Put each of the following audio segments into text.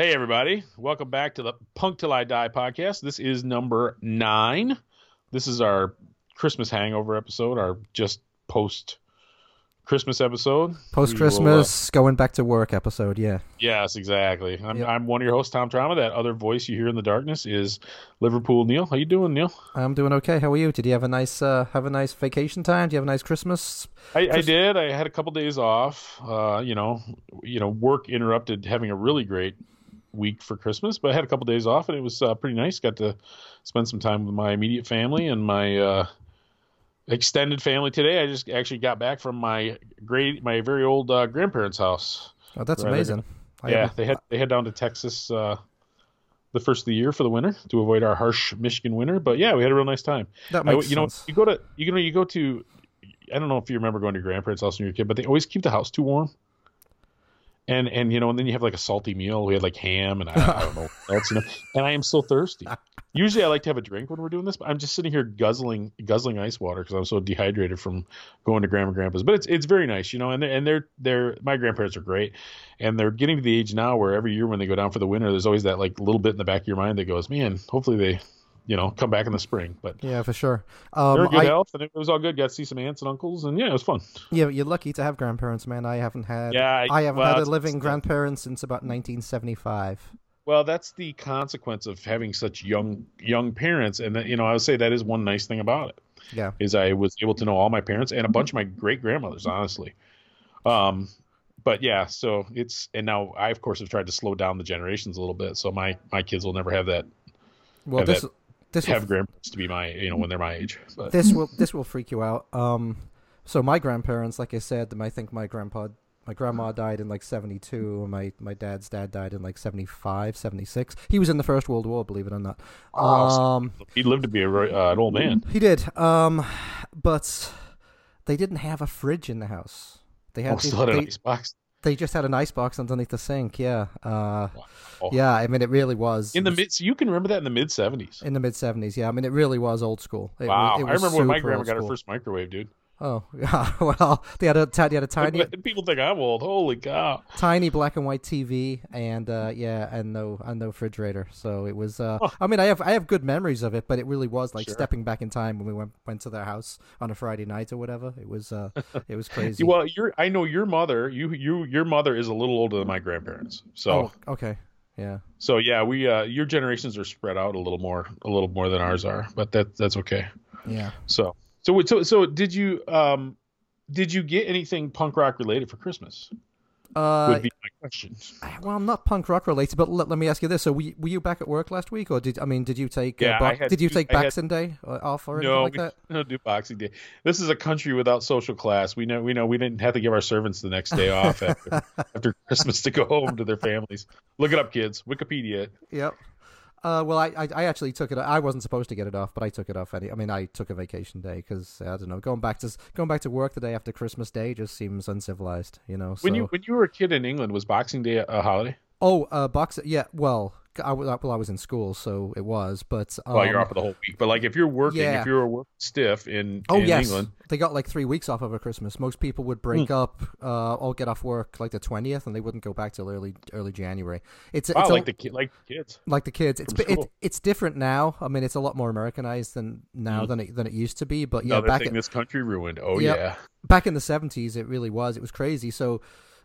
Hey, everybody. Welcome back to the Punk Till I Die podcast. This is number nine. This is our Christmas hangover episode, our just post Christmas episode. Post Christmas, uh, going back to work episode. Yeah. Yes, exactly. I'm, yep. I'm one of your hosts, Tom Trauma. That other voice you hear in the darkness is Liverpool Neil. How you doing, Neil? I'm doing okay. How are you? Did you have a nice uh, have a nice vacation time? Did you have a nice Christmas? I, I did. I had a couple days off. Uh, you know, you know, work interrupted having a really great week for Christmas, but I had a couple days off and it was uh, pretty nice. Got to spend some time with my immediate family and my uh, extended family today. I just actually got back from my great, my very old uh, grandparents' house. Oh, that's amazing! yeah, they head they head down to Texas uh, the first of the year for the winter to avoid our harsh Michigan winter. But yeah, we had a real nice time. That makes I, you sense. know, you go to you know you go to. I don't know if you remember going to your grandparents' house when you were a kid, but they always keep the house too warm and and you know, and then you have like a salty meal. We had like ham and I, I don't know that's and I am so thirsty. Usually, I like to have a drink when we're doing this, but I'm just sitting here guzzling guzzling ice water because I'm so dehydrated from going to grandma and grandpa's. But it's it's very nice, you know, and they're, and they're they're my grandparents are great, and they're getting to the age now where every year when they go down for the winter, there's always that like little bit in the back of your mind that goes, man, hopefully they you know, come back in the spring. But yeah, for sure. Um, they're good I, health, and it was all good. Got to see some aunts and uncles, and yeah, it was fun. Yeah, you're lucky to have grandparents, man. I haven't had. Yeah, I, I haven't well, had a living grandparent since about 1975. Well, that's the consequence of having such young young parents, and that, you know, I would say that is one nice thing about it. Yeah, is I was able to know all my parents and a bunch of my great grandmothers, honestly. Um, but yeah, so it's and now I of course have tried to slow down the generations a little bit, so my my kids will never have that. Well, this that this have will, grandparents to be my you know when they're my age. But. This will this will freak you out. Um, so my grandparents, like I said, I think my grandpa, my grandma died in like seventy two, and my my dad's dad died in like 75, 76. He was in the First World War, believe it or not. Um, he lived to be a, uh, an old man. He did. Um, but they didn't have a fridge in the house. They had, oh, still had they, an ice box. They just had an ice box underneath the sink. Yeah. Uh, wow. Yeah. I mean, it really was in the mid. So you can remember that in the mid seventies. In the mid seventies, yeah. I mean, it really was old school. It, wow. It I remember when my grandma got her first microwave, dude. Oh yeah, well they had a they had a tiny. People think I'm old. Holy cow! Tiny black and white TV and uh, yeah, and no and no refrigerator. So it was. Uh, I mean, I have I have good memories of it, but it really was like sure. stepping back in time when we went went to their house on a Friday night or whatever. It was uh, it was crazy. well, your I know your mother. You you your mother is a little older than my grandparents. So oh, okay. Yeah. So yeah, we uh, your generations are spread out a little more, a little more than ours are, but that that's okay. Yeah. So so so so did you um did you get anything punk rock related for Christmas? Uh, would be my question. Well, I'm not punk rock related, but let, let me ask you this: So, were you, were you back at work last week, or did I mean, did you take uh, yeah, uh, bo- did you take Boxing Day uh, off or anything no, like that? No, do Boxing Day. This is a country without social class. We know we know we didn't have to give our servants the next day off after, after Christmas to go home to their families. Look it up, kids. Wikipedia. Yep. Uh, well, I, I, I actually took it. I wasn't supposed to get it off, but I took it off. Any, I mean, I took a vacation day because I don't know. Going back to going back to work the day after Christmas Day just seems uncivilized, you know. When so. you when you were a kid in England, was Boxing Day a holiday? Oh, uh, box. Yeah. Well, I was well, I was in school, so it was. But um, well, you're off for the whole week. But like, if you're working, yeah. if you're working stiff in oh in yes, England, they got like three weeks off over Christmas. Most people would break mm. up, uh, all get off work like the twentieth, and they wouldn't go back till early early January. It's, wow, it's like a, the ki- like kids, like the kids. It's it's it's different now. I mean, it's a lot more Americanized than now mm. than it than it used to be. But yeah, Another back in, this country ruined. Oh yeah, yeah. back in the seventies, it really was. It was crazy. So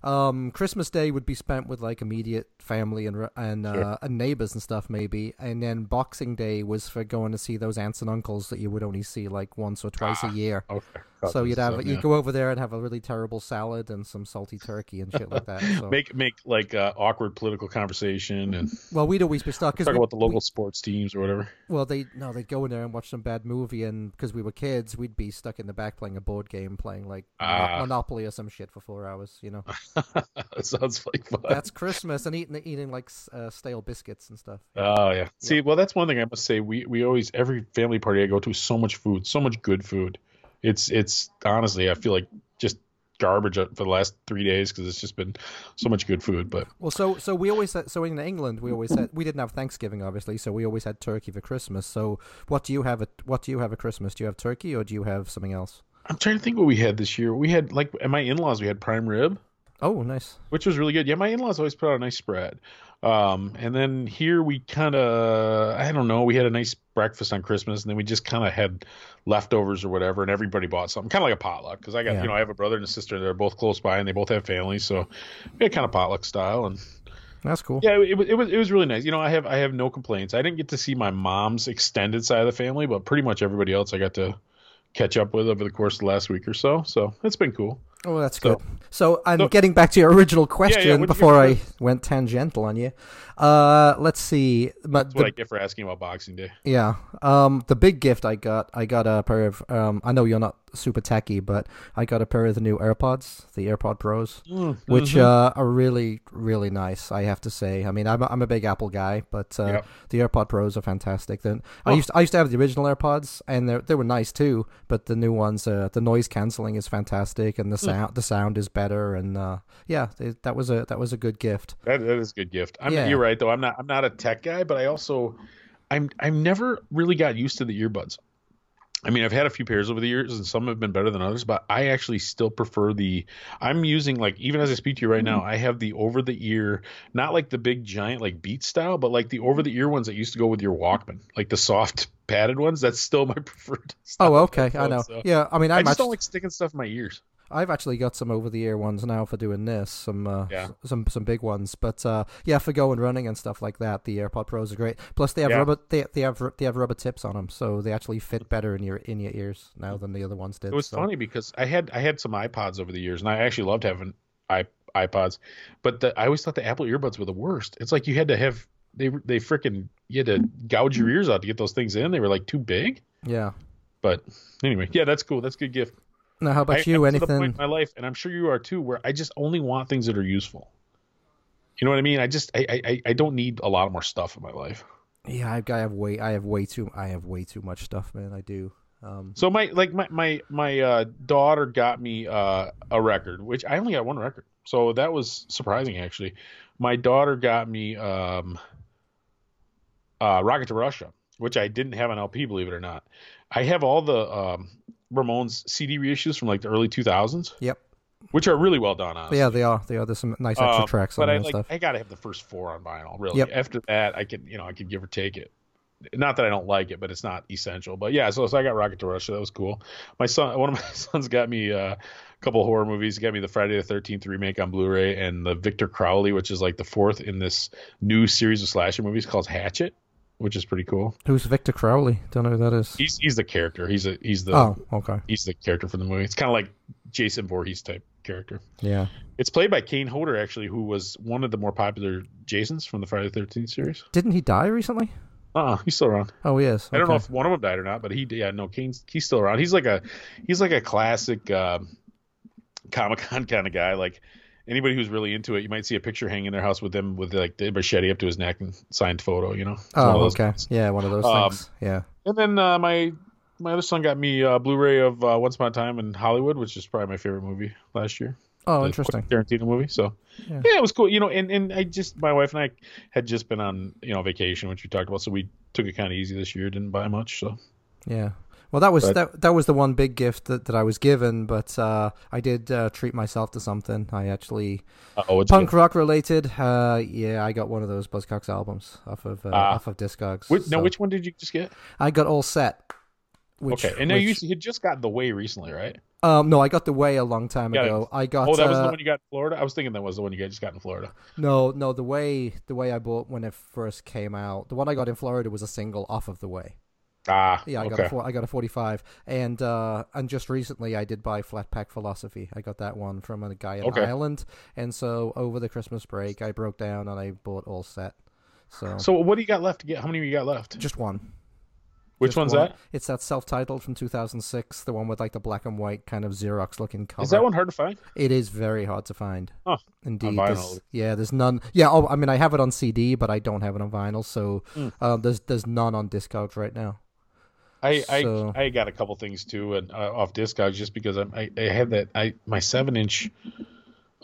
um, Christmas Day would be spent with like immediate family and and, uh, and neighbors and stuff maybe, and then Boxing Day was for going to see those aunts and uncles that you would only see like once or twice ah, a year. Okay. So you'd have you'd go over there and have a really terrible salad and some salty turkey and shit like that. So. make make like uh, awkward political conversation and well, we'd always be stuck talk we, about the local we, sports teams or whatever. Well, they no, they'd go in there and watch some bad movie, and because we were kids, we'd be stuck in the back playing a board game, playing like ah. Monopoly or some shit for four hours. You know, that sounds like fun. That's Christmas and eating eating like uh, stale biscuits and stuff. Oh yeah. yeah. See, well, that's one thing I must say. We we always every family party I go to, so much food, so much good food it's it's honestly I feel like just garbage for the last three days because it's just been so much good food. But well, so so we always said, so in England we always had we didn't have Thanksgiving obviously, so we always had turkey for Christmas. So what do you have at what do you have at Christmas? Do you have turkey or do you have something else? I'm trying to think what we had this year. We had like at my in laws we had prime rib. Oh, nice. which was really good. Yeah, my in-laws always put out a nice spread. Um, and then here we kind of, I don't know, we had a nice breakfast on Christmas, and then we just kind of had leftovers or whatever, and everybody bought something, kind of like a potluck. Because I got, Yeah. you know, I have a brother and a sister. They're both close by, and they both have families, so we had kind of potluck style. And That's cool. yeah, it, was it was it was really nice. You know, I have I have no complaints. I didn't get to see my mom's extended side of the family, but pretty much everybody else I got to catch up with over the course of the last week or so. So it's been cool. Oh, that's So- good. So, I'm So- getting back to your original question what'd before I went tangential on you. Uh, let's see. But That's what the- I get for asking about Boxing Day. Yeah. Um, the big gift I got, I got a pair of. Um, I know you're not super techy, but I got a pair of the new AirPods, the AirPod Pros, which Mhm. uh, are really, really nice. I have to say. I mean, I'm a, I'm a big Apple guy, but uh, Yep. the AirPod Pros are fantastic. Then I Oh. used to, I used to have the original AirPods, and they they were nice too. But the new ones, uh, the noise canceling is fantastic, and the Hmm. sound the sound is better. And uh, yeah, it, that was a that was a good gift. That, that is a good gift. I'm, Yeah. You're right though. I'm not. I'm not a tech guy, but I also, I'm. I've never really got used to the earbuds. I mean, I've had a few pairs over the years, and some have been better than others. But I actually still prefer the. I'm using like even as I speak to you right now, mm. I have the over the ear, not like the big giant like Beat style, but like the over the ear ones that used to go with your Walkman, like the soft padded ones. That's still my preferred. Oh, okay, I know. so. Yeah, I mean, I, I just matched- don't like sticking stuff in my ears. I've actually got some over the ear ones now for doing this, some uh, Yeah. some some big ones. But uh, yeah, for going running and stuff like that, the AirPod Pros are great. Plus, they have Yeah. rubber they, they have they have rubber tips on them, so they actually fit better in your in your ears now than the other ones did. It was so. funny because I had I had some iPods over the years, and I actually loved having iPods, but the, I always thought the Apple earbuds were the worst. It's like you had to have they they freaking you had to gouge your ears out to get those things in. They were like too big. Yeah. But anyway, yeah, that's cool. That's a good gift. Now, how about I, you? I'm to the point Anything? in my life, and I'm sure you are too, where I just only want things that are useful. You know what I mean? I just I I, I don't need a lot more stuff in my life. Yeah, I, I have way I have way too I have way too much stuff, man. I do. Um, So my like my my my uh, daughter got me uh, a record, which I only got one record, so that was surprising actually. My daughter got me um, uh, Rocket to Russia, which I didn't have on LP, believe it or not. I have all the um, Ramones CD reissues from like the early 2000s, yep. which are really well done. Honestly. Yeah, they are. They are. There's some nice extra Um, tracks on but there I and like stuff. I gotta have the first four on vinyl. Really, Yep. after that, I could you know I could give or take it. Not that I don't like it, but it's not essential. But yeah, so so I got Rocket to Russia. That was cool. My son, one of my sons, got me uh, a couple horror movies. He got me the Friday the Thirteenth remake on Blu-ray and the Victor Crowley, which is like the fourth in this new series of slasher movies called Hatchet, which is pretty cool. Who's Victor Crowley? Don't know who that is. He's he's the character. He's a he's the oh, okay. he's the character for the movie. It's kind of like Jason Voorhees type character. Yeah. It's played by Kane Hodder, actually, who was one of the more popular Jasons from the Friday the Thirteenth series. Didn't he die recently? Uh, he's still around. Oh, he is. I don't know if one of them died or not, but he, yeah, no, Kane's he's still around. He's like a, he's like a classic um, Comic Con kind of guy. Like anybody who's really into it, you might see a picture hanging in their house with them with like the machete up to his neck and signed photo. You know. It's Oh, those okay. guys. Yeah, one of those Um, things. Yeah. And then uh, my my other son got me a Blu-ray of uh, Once Upon a Time in Hollywood, which is probably my favorite movie last year. Oh, the interesting. Tarantino movie. So Yeah. yeah. it was cool. You know, and and I just my wife and I had just been on you know vacation, which we talked about, so we took it kind of easy this year. Didn't buy much, so Yeah. Well, that was But- that. That was the one big gift that, that I was given, but uh, I did uh, treat myself to something. I actually oh, it's punk rock related. Uh, yeah, I got one of those Buzzcocks albums off of uh, Ah. off of Discogs. Which, now, so which one did you just get? I got all set. Which, okay, and now which- you had just gotten the way recently, right? um no, I got the way a long time Got ago. I got oh, that was uh, the one you got in Florida. I was thinking that was the one you got- just got in Florida. no no the way the way I bought when it first came out. The one I got in Florida was a single off of the way. Ah, Yeah, I got okay. a four, I got a 45, and uh, and just recently I did buy Flat Pack Philosophy. I got that one from a guy in Okay. Ireland, and so over the Christmas break I broke down and I bought all set. So, So what do you got left to get? How many you got left? just one. Which Just one's one. that? It's that self-titled from 2006, the one with like the black and white kind of Xerox looking cover. Is that one hard to find? It is very hard to find. Huh. Indeed. vinyl. There's- yeah, there's none. Yeah, oh, I mean, I have it on CD, but I don't have it on vinyl. So Hmm. uh, there's there's none on Discogs right now. I, So- I I got a couple things too, and uh, off Discogs just because I'm, I I had that I my seven inch,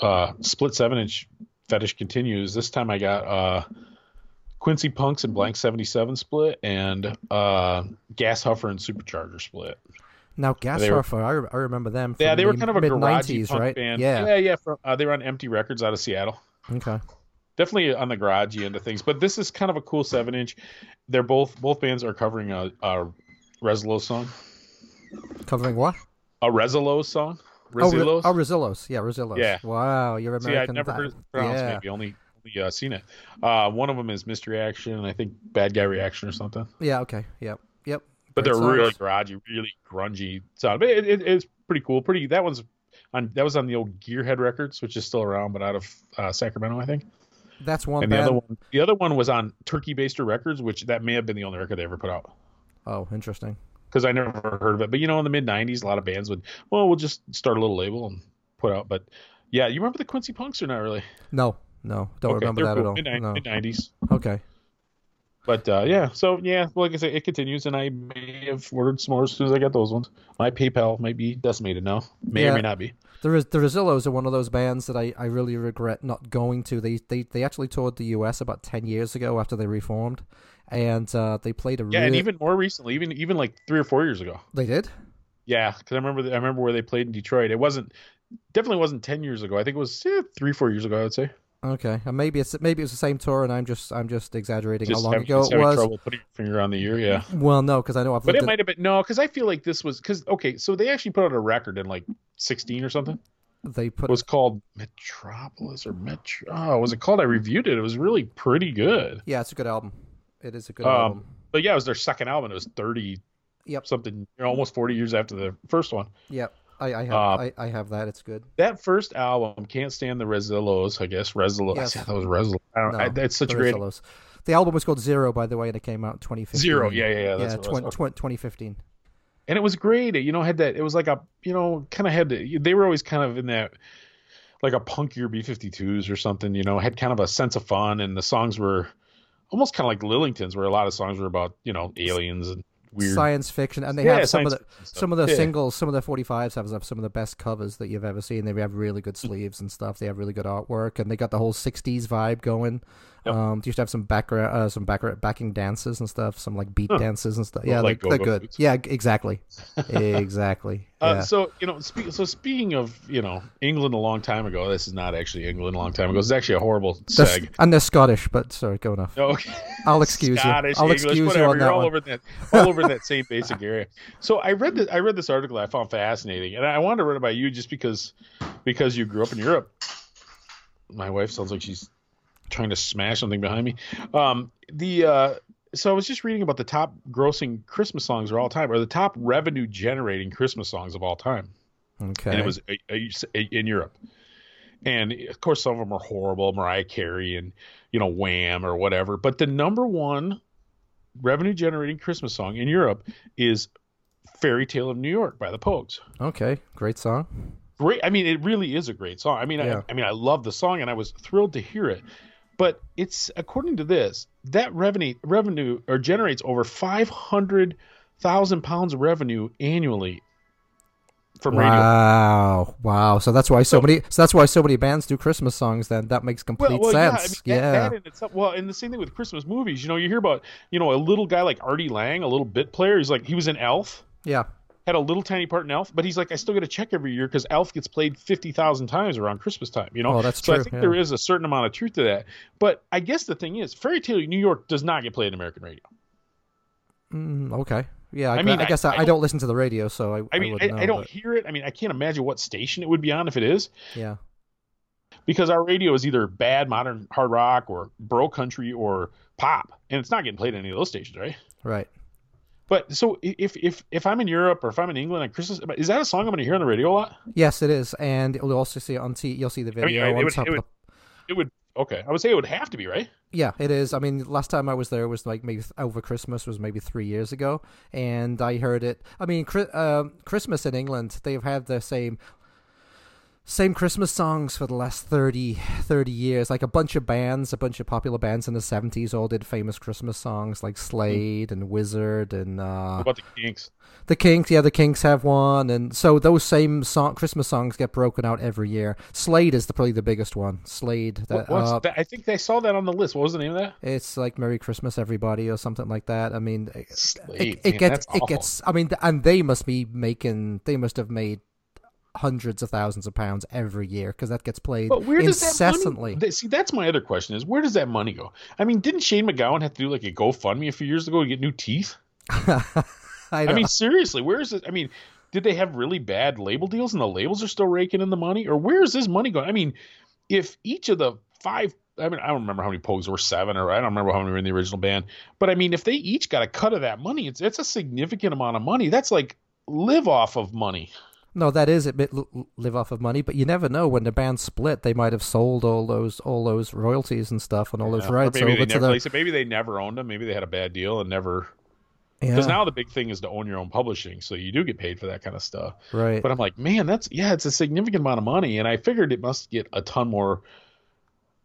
uh, split seven inch fetish continues. This time I got uh, Quincy Punks and Blank seventy seven split and uh, Gas Huffer and Supercharger split. Now, Gas were- I, re- I remember them. From Yeah, they were the kind of a garagey punk right? band. Yeah. yeah, yeah. From, uh, they were on Empty Records out of Seattle. Okay. Definitely on the garagey end of things, but this is kind of a cool seven inch. They're both both bands are covering a, a Rezolo song, Covering what? a Rezolo song. Oh, Rezillos. oh. Yeah, Rizillos. Yeah. Wow, you're American. See, I've never heard it pronounced. yeah. Maybe only, only uh, seen it. Uh, one of them is Mystery Action, and I think Bad Guy Reaction or something. Yeah. Okay. Yep. Yep. But Great they're songs. really garagey, really grungy sound. But it, it, it's pretty cool. Pretty. That one's on. That was on the old Gearhead Records, which is still around, but out of uh, Sacramento, I think. That's one and the other one, the other one was on Turkey Baster Records, which that may have been the only record they ever put out. Oh, interesting. Because I never heard of it. But you know, in the mid '90s, a lot of bands would, well, we'll just start a little label and put out. But yeah, you remember the Quincy Punks or not really? No, no, don't Okay, remember that at cool. all. Mid No. '90s. Okay. But uh, yeah, so yeah, like I say, it continues, and I may have ordered some more as soon as I get those ones. My PayPal might be decimated now, may Yeah. or may not be. The the Rizillos are one of those bands that I, I really regret not going to. They, they they actually toured the U.S. about ten years ago after they reformed, and uh, they played a Yeah, really. and even more recently, even even like three or four years ago. they did. Yeah, because I remember I remember where they played in Detroit. It wasn't definitely wasn't ten years ago. I think it was eh, three four years ago. I would say. Okay, and maybe it's maybe it's the same tour, and I'm just I'm just exaggerating Just how long ago it having was. trouble putting your finger on the year. Yeah, Well, no, because I know I've but it at- might have been no, because I feel like this was because okay, so they actually put out a record in like sixteen or something. they put It was called Metropolis or Metro. Oh, was it called? I reviewed it. It was really pretty good. yeah, it's a good album. It is a good Um, album. But yeah, it was their second album. It was thirty. Yep. Something you know, almost forty years after the first one. Yep, I, I have uh, I, I have that. It's good. That first album, can't stand the Rezillos. I guess Rezillos. Yes. I thought it was Rezillos. I don't, No, I, that's such a great Rizillos. The album was called Zero, by the way, and it came out in 2015. zero. Yeah, yeah, yeah. That's yeah, what it was. twen- twen- 2015. and it was great. It, you know, had that. It was like a, you know, kind of had. To, they were always kind of in that, like a punkier B52s or something. You know, had kind of a sense of fun, and the songs were almost kind of like Lillingtons, where a lot of songs were about you know aliens and weird Science fiction, and they Yeah, have some of the some of the Yeah. singles, some of the 45s have, have some of the best covers that you've ever seen. They have really good sleeves and stuff. They have really good artwork, and they got the whole 60s vibe going. Yep. Um, they used to have some background, uh, some back backing dances and stuff, some like beat Huh. dances and stuff. Yeah, like, they're, they're good. Yeah, exactly, exactly. Uh, yeah. So you know, spe- so speaking of you know England a long time ago, this is not actually England a long time ago. It's actually a horrible That's- seg. and they're Scottish, but sorry, go enough. Okay. I'll excuse Scottish, you. I'll English, excuse you whatever. on You're that all one. over that, all over that same basic area. So I read this, I read this article I found fascinating, and I wanted to run it by you just because because you grew up in Europe. My wife sounds like she's trying to smash something behind me. Um, the uh, so I was just reading about the top grossing Christmas songs of all time, or the top revenue generating Christmas songs of all time Okay. and it was a, a, in Europe. And of course, some of them are horrible, Mariah Carey and you know Wham or whatever. But the number one revenue generating Christmas song in Europe is "Fairy Tale of New York" by the Pogues. okay. Great song. Great, I mean, it really is a great song. I mean, Yeah. I, I mean, I love the song and I was thrilled to hear it. But it's according to this, that revenue revenue or generates over five hundred thousand pounds of revenue annually from radio. Wow, wow. So that's why so, many. So that's why so many bands do Christmas songs. Then that makes complete sense. Yeah, I mean, yeah. that, that in itself, well, and the same thing with Christmas movies. You know, you hear about you know a little guy like Artie Lange, a little bit player. He's like he was in Elf, yeah. Had a little tiny part in Elf, but he's like I still get a check every year because Elf gets played fifty thousand times around Christmas time. You know, Oh, that's so I think yeah. there is a certain amount of truth to that. But I guess the thing is, Fairy Tale New York does not get played in American radio. Mm, okay. Yeah. I, I mean, I guess I, I- I, I don't, don't- listen to the radio, so I. I mean, I, know, I don't but- hear it. I mean, I can't imagine what station it would be on if it is. yeah. because our radio is either bad modern hard rock or bro country or pop, and it's not getting played on any of those stations, right? Right. But so if if if I'm in Europe or if I'm in England on Christmas, is that a song I'm going to hear on the radio a lot? Yes, it is, and you'll also see it on T. You'll see the mean, video it on would- top it of would- the It would. Okay, I would say it would have to be right. Yeah, it is. I mean, last time I was there was like maybe over Christmas was maybe three years ago, and I heard it. I mean, um Christmas in England they've had the same. Same Christmas songs for the last 30, 30 years. Like a bunch of bands, a bunch of popular bands in the 70s all did famous Christmas songs like Slade and Wizzard and. Uh, what about the Kinks? The Kinks, yeah, the Kinks have one. And so those same song, Christmas songs get broken out every year. Slade is the, probably the biggest one. Slade. That, uh, that? I think they saw that on the list. What was the name of that? It's like Merry Christmas, Everybody, or something like that. I mean, Slade, it, it man, gets. It gets. I mean, and they must be making. They must have made hundreds of thousands of pounds every year because that gets played but where does incessantly. That money, see, that's my other question: is where does that money go? I mean, didn't Shane MacGowan have to do like a GoFundMe a few years ago to get new teeth? I, I, mean, seriously, where is it? I mean, did they have really bad label deals and the labels are still raking in the money, or where is this money going? I mean, if each of the five I mean, I don't remember how many Pogues were seven, or I don't remember how many were in the original band. But I mean, if they each got a cut of that money, it's it's a significant amount of money. That's like live off of money. No, that is it. live off of money, but you never know when the band split. They might have sold all those all those royalties and stuff and all yeah. those rights or maybe over they never, the... Like maybe they never owned them. Maybe they had a bad deal and never. Because yeah. now the big thing is to own your own publishing, so you do get paid for that kind of stuff. Right. But I'm like, man, that's yeah, it's a significant amount of money, and I figured it must get a ton more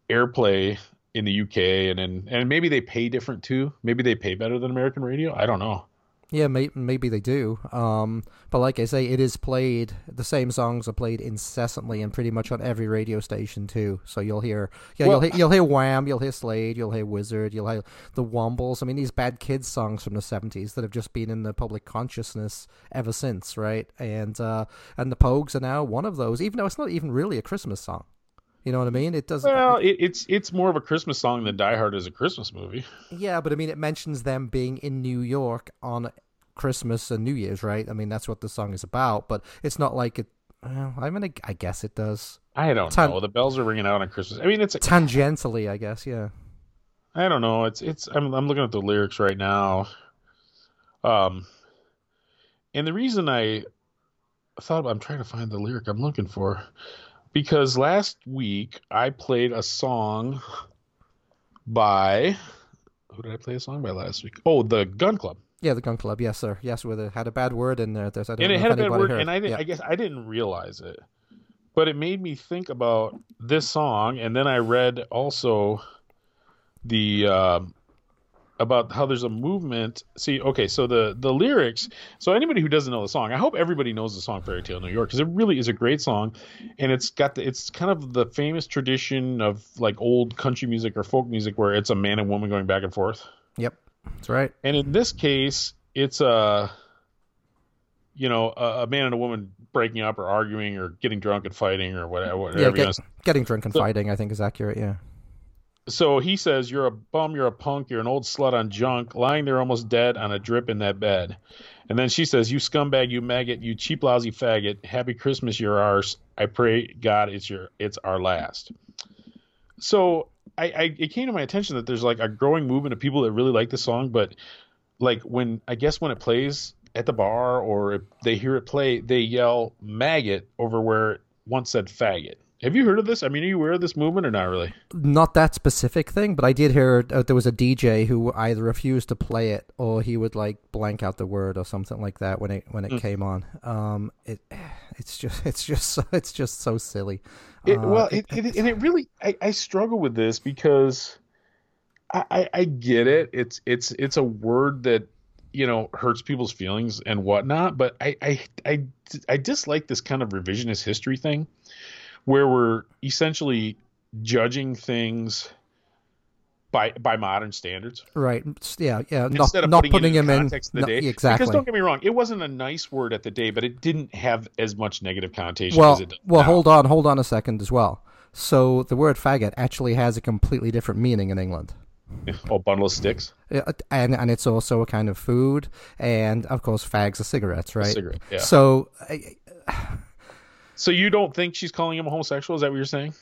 airplay in the UK, and and, and maybe they pay different too. Maybe they pay better than American radio. I don't know. Yeah, may- maybe they do. Um, but like I say, it is played. The same songs are played incessantly and pretty much on every radio station too. So you'll hear, yeah, well, you'll hear, you'll hear Wham, you'll hear Slade, you'll hear Wizzard, you'll hear the Wombles. I mean, these bad kids songs from the seventies that have just been in the public consciousness ever since, right? And uh, and the Pogues are now one of those, even though it's not even really a Christmas song. You know what I mean? It doesn't. Well, it, it's it's more of a Christmas song than Die Hard is a Christmas movie. Yeah, but I mean, it mentions them being in New York on Christmas and New Year's, right? I mean, that's what the song is about. But it's not like it. Well, I mean, I guess it does. I don't Tan- know. The bells are ringing out on Christmas. I mean, it's a, tangentially, I guess. Yeah. I don't know. It's it's. I'm I'm looking at the lyrics right now. Um, and the reason I thought I'm trying to find the lyric I'm looking for because last week I played a song by who did I play a song by last week? Oh, the Gun Club. Yeah, the Gun Club. Yes, sir. Yes, with it had a bad word in there. There's, I don't and it had a bad word, heard. and I didn't. Yeah. I guess I didn't realize it, but it made me think about this song, and then I read also the uh, about how there's a movement. See, okay, so the the lyrics. So anybody who doesn't know the song, I hope everybody knows the song "Fairy Tale New York" because it really is a great song, and it's got the, it's kind of the famous tradition of like old country music or folk music where it's a man and woman going back and forth. Yep, that's right. And in this case, it's a you know a, a man and a woman breaking up or arguing or getting drunk and fighting or whatever. whatever yeah, get, getting drunk and so, fighting, I think, is accurate. Yeah so he says, You're a bum, you're a punk, you're an old slut on junk, lying there almost dead on a drip in that bed. And then she says, You scumbag, you maggot, you cheap lousy faggot, happy Christmas, you're ours. I pray God it's your it's our last. So I, I it came to my attention that there's like a growing movement of people that really like the song, but like when I guess when it plays at the bar or they hear it play, they yell maggot over where it once said faggot. Have you heard of this? I mean, are you aware of this movement or not really? Not that specific thing, but I did hear uh, there was a DJ who either refused to play it or he would like blank out the word or something like that when it when it mm. came on. Um, it it's just it's just it's just so silly. It, uh, well, it, it, and it really I, I struggle with this because I, I, I get it. It's it's it's a word that you know hurts people's feelings and whatnot, but I I I, I dislike this kind of revisionist history thing where we're essentially judging things by by modern standards. Right. Yeah. Yeah. Instead not, of not putting, putting him in the no, day. Exactly. Because don't get me wrong, it wasn't a nice word at the day, but it didn't have as much negative connotation well, as it does Well, now. hold on, hold on a second as well. So the word faggot actually has a completely different meaning in England. Oh, bundle of sticks. Uh, and and it's also a kind of food, and of course, fags are cigarettes, right? cigarette. Yeah. So. So you don't think she's calling him a homosexual? Is that what you're saying?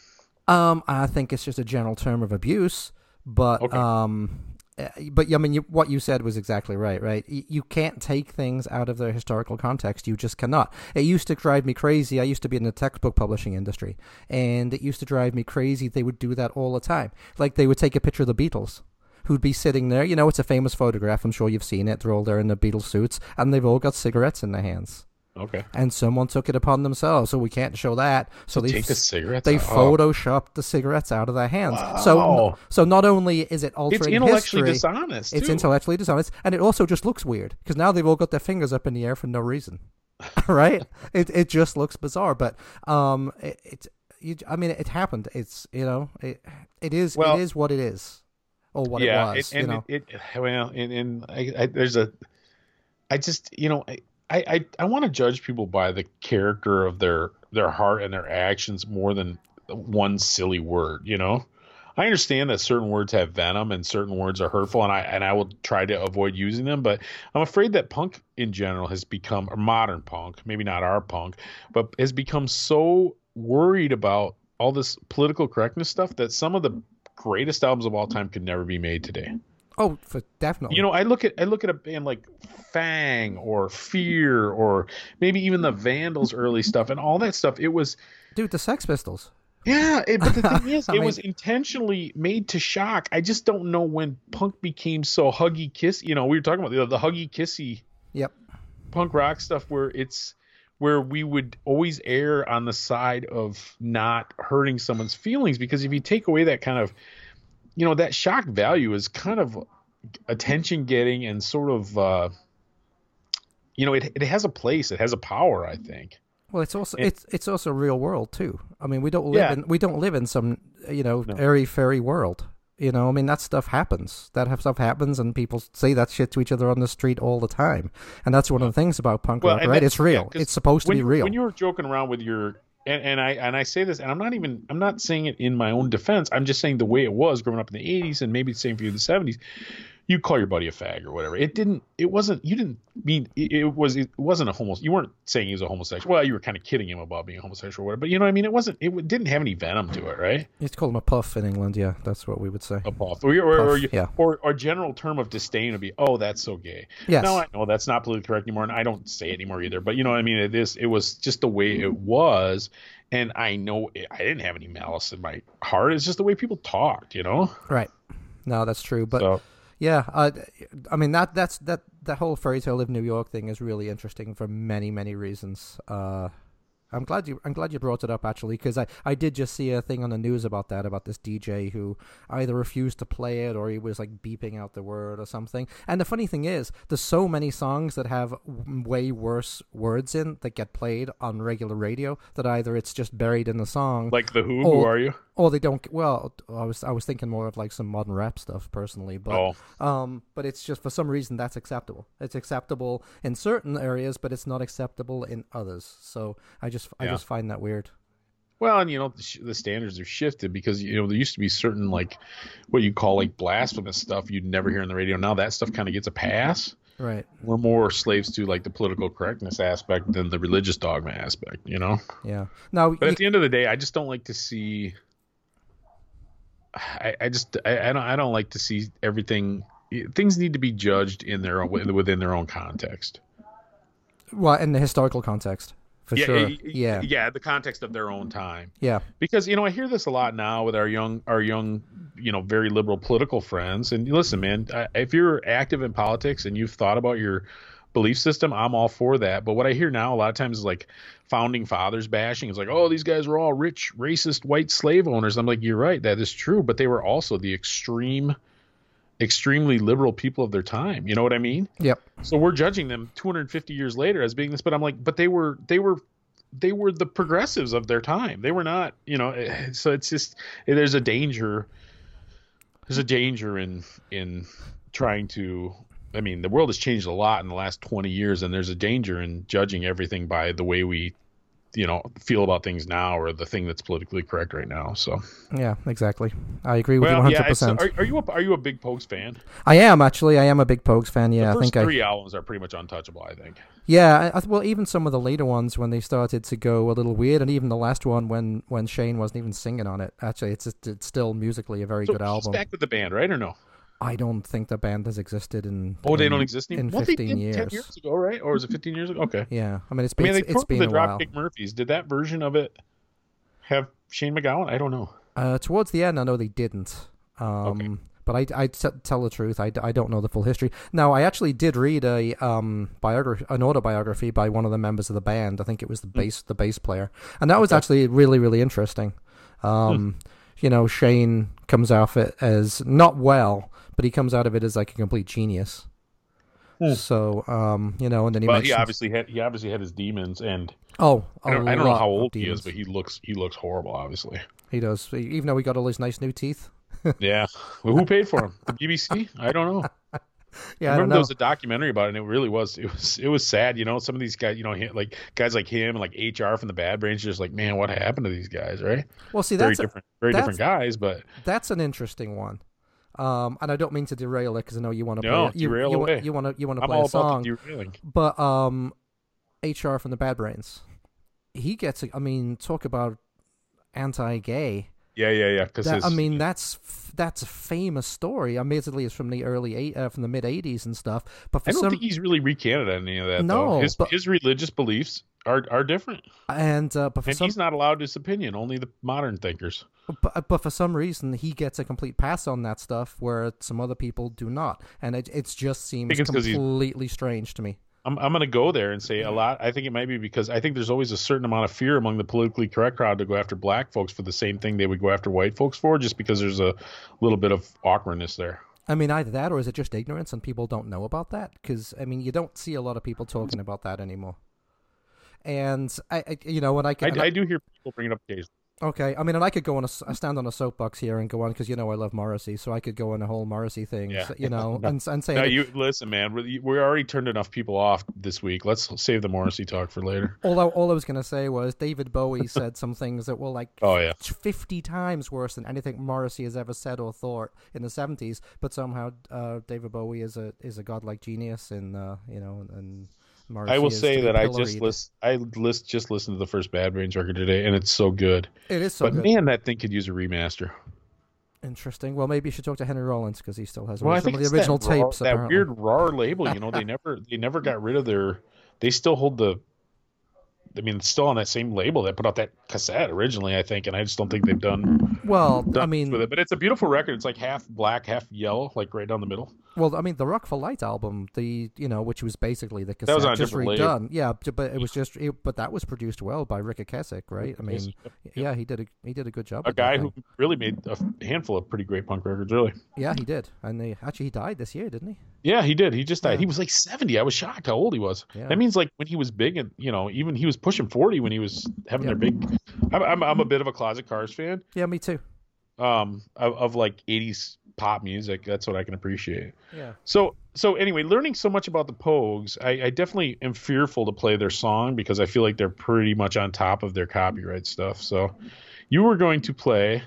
Um, I think it's just a general term of abuse, but okay. um, eh, but I mean, you, what you said was exactly right. Right? You can't take things out of their historical context. You just cannot. It used to drive me crazy. I used to be in the textbook publishing industry, and it used to drive me crazy. They would do that all the time. Like they would take a picture of the Beatles who'd be sitting there. You know, it's a famous photograph. I'm sure you've seen it. They're all there in the Beatles suits, and they've all got cigarettes in their hands Okay. and someone took it upon themselves, so we can't show that. So they Take the cigarettes. they out. Oh. photoshopped the cigarettes out of their hands. So Wow. so not only is it altering It's intellectually history, dishonest. it's intellectually dishonest, and it also just looks weird because now they've all got their fingers up in the air for no reason, right? It it just looks bizarre, but um, it, it you, I mean, it happened. It's you know, it it is Well- it is what it is, or what yeah, it was. and you know, it, it well, and, and I, I, there's a, I just you know I I I, I want to judge people by the character of their their heart and their actions more than one silly word. You know, I understand that certain words have venom and certain words are hurtful, and I and I will try to avoid using them. But I'm afraid that punk in general has become or modern punk, maybe not our punk, but has become so worried about all this political correctness stuff that some of the greatest albums of all time could never be made today. Oh, for definitely. You know, I look at I look at a band like Fang or Fear or maybe even the Vandals early stuff and all that stuff. It was dude, the Sex Pistols. yeah, it, but the thing is, it mean- was intentionally made to shock. I just don't know when punk became so huggy kiss. You know, we were talking about the, the huggy kissy Yep. punk rock stuff where it's where we would always err on the side of not hurting someone's feelings because if you take away that kind of you know that shock value is kind of attention getting and sort of uh you know it it has a place it has a power i think Well, it's also And- it's it's also real world too. I mean, we don't live Yeah. in we don't live in some you know No. airy fairy world. You know, I mean that stuff happens. That stuff happens, and people say that shit to each other on the street all the time. And that's one of the things about punk Well, rock, right? It's real. yeah, it's supposed to be real. when you were joking around with your and, and I and I say this and I'm not even I'm not saying it in my own defense. I'm just saying the way it was growing up in the 80s and maybe the same for you in the 70s. You call your buddy a fag or whatever. It didn't. It wasn't. You didn't mean it, it was. It wasn't a homo. You weren't saying he was a homosexual. Well, you were kind of kidding him about being homosexual or whatever. But you know what I mean. It wasn't. It didn't have any venom to it, right? You call him a puff in England, yeah, that's what we would say. A puff or or, or, Puff, you- yeah. or or general term of disdain would be, oh, that's so gay. Yes. No, I know that's not politically correct anymore, and I don't say it anymore either. But you know what I mean? It is. It was just the way it was, and I know it, I didn't have any malice in my heart. It's just the way people talked, you know. Right. No, that's true. But so yeah, uh, I mean that that's that that whole fairy tale of New York thing is really interesting for many many reasons. Uh, I'm glad you I'm glad you brought it up actually because I, I did just see a thing on the news about that about this DJ who either refused to play it or he was like beeping out the word or something. And the funny thing is, there's so many songs that have w- way worse words in that get played on regular radio that either it's just buried in the song like the Who, Oh, who are you? or they don't. Well, I was I was thinking more of like some modern rap stuff personally, but Oh, um, but it's just for some reason that's acceptable. It's acceptable in certain areas, but it's not acceptable in others. So I just I Yeah. just find that weird. well, and you know the, sh- the standards are shifted because you know there used to be certain like what you call like blasphemous stuff you'd never hear on the radio. Now that stuff kind of gets a pass. Right. We're more slaves to like the political correctness aspect than the religious dogma aspect, you know. Yeah. Now, But at the end of the day, I just don't like to see. I, I just I, I don't I don't like to see everything. Things need to be judged in their own within their own context. well, in the historical context, for yeah, sure. Yeah. yeah, the context of their own time. Yeah. Because you know I hear this a lot now with our young our young you know very liberal political friends. And listen, man, if you're active in politics and you've thought about your belief system, I'm all for that. But what I hear now a lot of times is like founding fathers bashing. It's like, oh, these guys were all rich, racist, white slave owners. I'm like, you're right, that is true. But they were also the extreme, extremely liberal people of their time. You know what I mean? Yep. So we're judging them 250 years later as being this, but I'm like, but they were they were they were the progressives of their time. They were not, you know. eh, So it's just there's a danger. There's a danger in in trying to. I mean, the world has changed a lot in the last 20 years, and there's a danger in judging everything by the way we, you know, feel about things now or the thing that's politically correct right now. So, Yeah. Exactly. I agree with well, you yeah. 100. it's- percent Are, are you a, are you a big Pogues fan? I am actually. I am a big Pogues fan. Yeah. the I first think I. three albums are pretty much untouchable. I think. Yeah, I, I- well, even some of the later ones when they started to go a little weird, and even the last one when when Shane wasn't even singing on it. Actually, it's just, it's still musically a very So good album. back with the band, right or no? I don't think the band has existed in. Oh, they in- don't exist in anymore. Well, they 15 did years. ten years ago, right? Or was it fifteen years ago? Okay. Yeah, I mean it's been mean, they it's, it's toured with been the a while. Dropkick Murphys. Did that version of it have Shane MacGowan? I don't know. Uh, towards the end, I know they didn't. Um, But I, I t- tell the truth. I, I don't know the full history. Now, I actually did read a um biography, an autobiography by one of the members of the band. I think it was the bass the bass player, and that was Okay. actually really really interesting. Um, you know, Shane comes out of it as not well, but he comes out of it as like a complete genius. Hmm. So, um, you know, and then he But mentions, he obviously had he obviously had his demons, and oh, I don't, a I don't know how old he is, but he looks he looks horrible. Obviously, he does. Even though he got all his nice new teeth. yeah. Well, who paid for him? The BBC? I don't know. Yeah, I I, remember know. there was a documentary about it, and it really was it was it was sad. You know, some of these guys, you know, like guys like him and like HR from the Bad Brains, just like, man, what happened to these guys? Right? well, see, Very that's a, different, very that's- different guys, but that's an interesting one. Um, and I don't mean to derail it because I know you want to No, play. You, derail you, away. you want to you want to play all a song, but um, HR from the Bad Brains, he gets. I mean, talk about anti-gay. Yeah, yeah, yeah. Because I mean, that's that's a famous story. Admittedly, it's from the early eight, uh, from the mid '80s and stuff. But for I don't some, think he's really recanted any of that. No, though. his but- his religious beliefs are are different, and uh, but for and some, he's not allowed his opinion. Only the modern thinkers. but, but for some reason, he gets a complete pass on that stuff, where some other people do not, and it it just seems completely strange to me. I'm I'm going to go there and say a lot. I think it might be because I think there's always a certain amount of fear among the politically correct crowd to go after black folks for the same thing they would go after white folks for, just because there's a little bit of awkwardness there. I mean, either that or is it just ignorance and people don't know about that? Because I mean, you don't see a lot of people talking about that anymore. And I, I you know, when I I, can, I do hear people bring it up occasionally. okay, I mean, and I could go on a, I stand on a soapbox here and go on because you know I love Morrissey, so I could go on a whole Morrissey thing, Yeah. you know, and and say that- you listen, man. We we already turned enough people off this week. Let's save the Morrissey talk for later. all I, all I was gonna say was David Bowie said some things that were like Oh yeah, fifty times worse than anything Morrissey has ever said or thought in the seventies. But somehow uh, David Bowie is a is a godlike genius, and uh, you know, and I will say that I just list I list just listened to the first Bad Brains record today, and it's so good. It is so but good. man, that thing could use a remaster. Interesting. Well, maybe you should talk to Henry Rollins because he still has Well, some of the original that, raw- tapes. that apparently. weird ROIR label. You know, they never they never got rid of their. They still hold the. I mean, it's still on that same label that put out that cassette originally, I think, and I just don't think they've done. Well, done I mean, with it. But it's a beautiful record. It's like half black, half yellow, like right down the middle. Well, I mean, the Rock for Light album, the you know, which was basically the cassette that was just redone. Yeah, but it was just, it, but that was produced well by Ric Ocasek, right? I mean, yeah, he did a he did a good job. a guy thing. who really made a handful of pretty great punk records, really. yeah, he did, and they, actually he died this year, didn't he? Yeah, he did. He just died. Yeah. He was like 70. I was shocked how old he was. Yeah. That means like when he was big and, you know, even he was pushing 40 when he was having Yeah. their big. I'm, I'm, I'm a bit of a closet Cars fan Yeah, me too. um, of, of like 80s pop music. That's what I can appreciate. Yeah. So, so anyway, learning so much about the Pogues, I, I definitely am fearful to play their song because I feel like they're pretty much on top of their copyright stuff. So you were going to play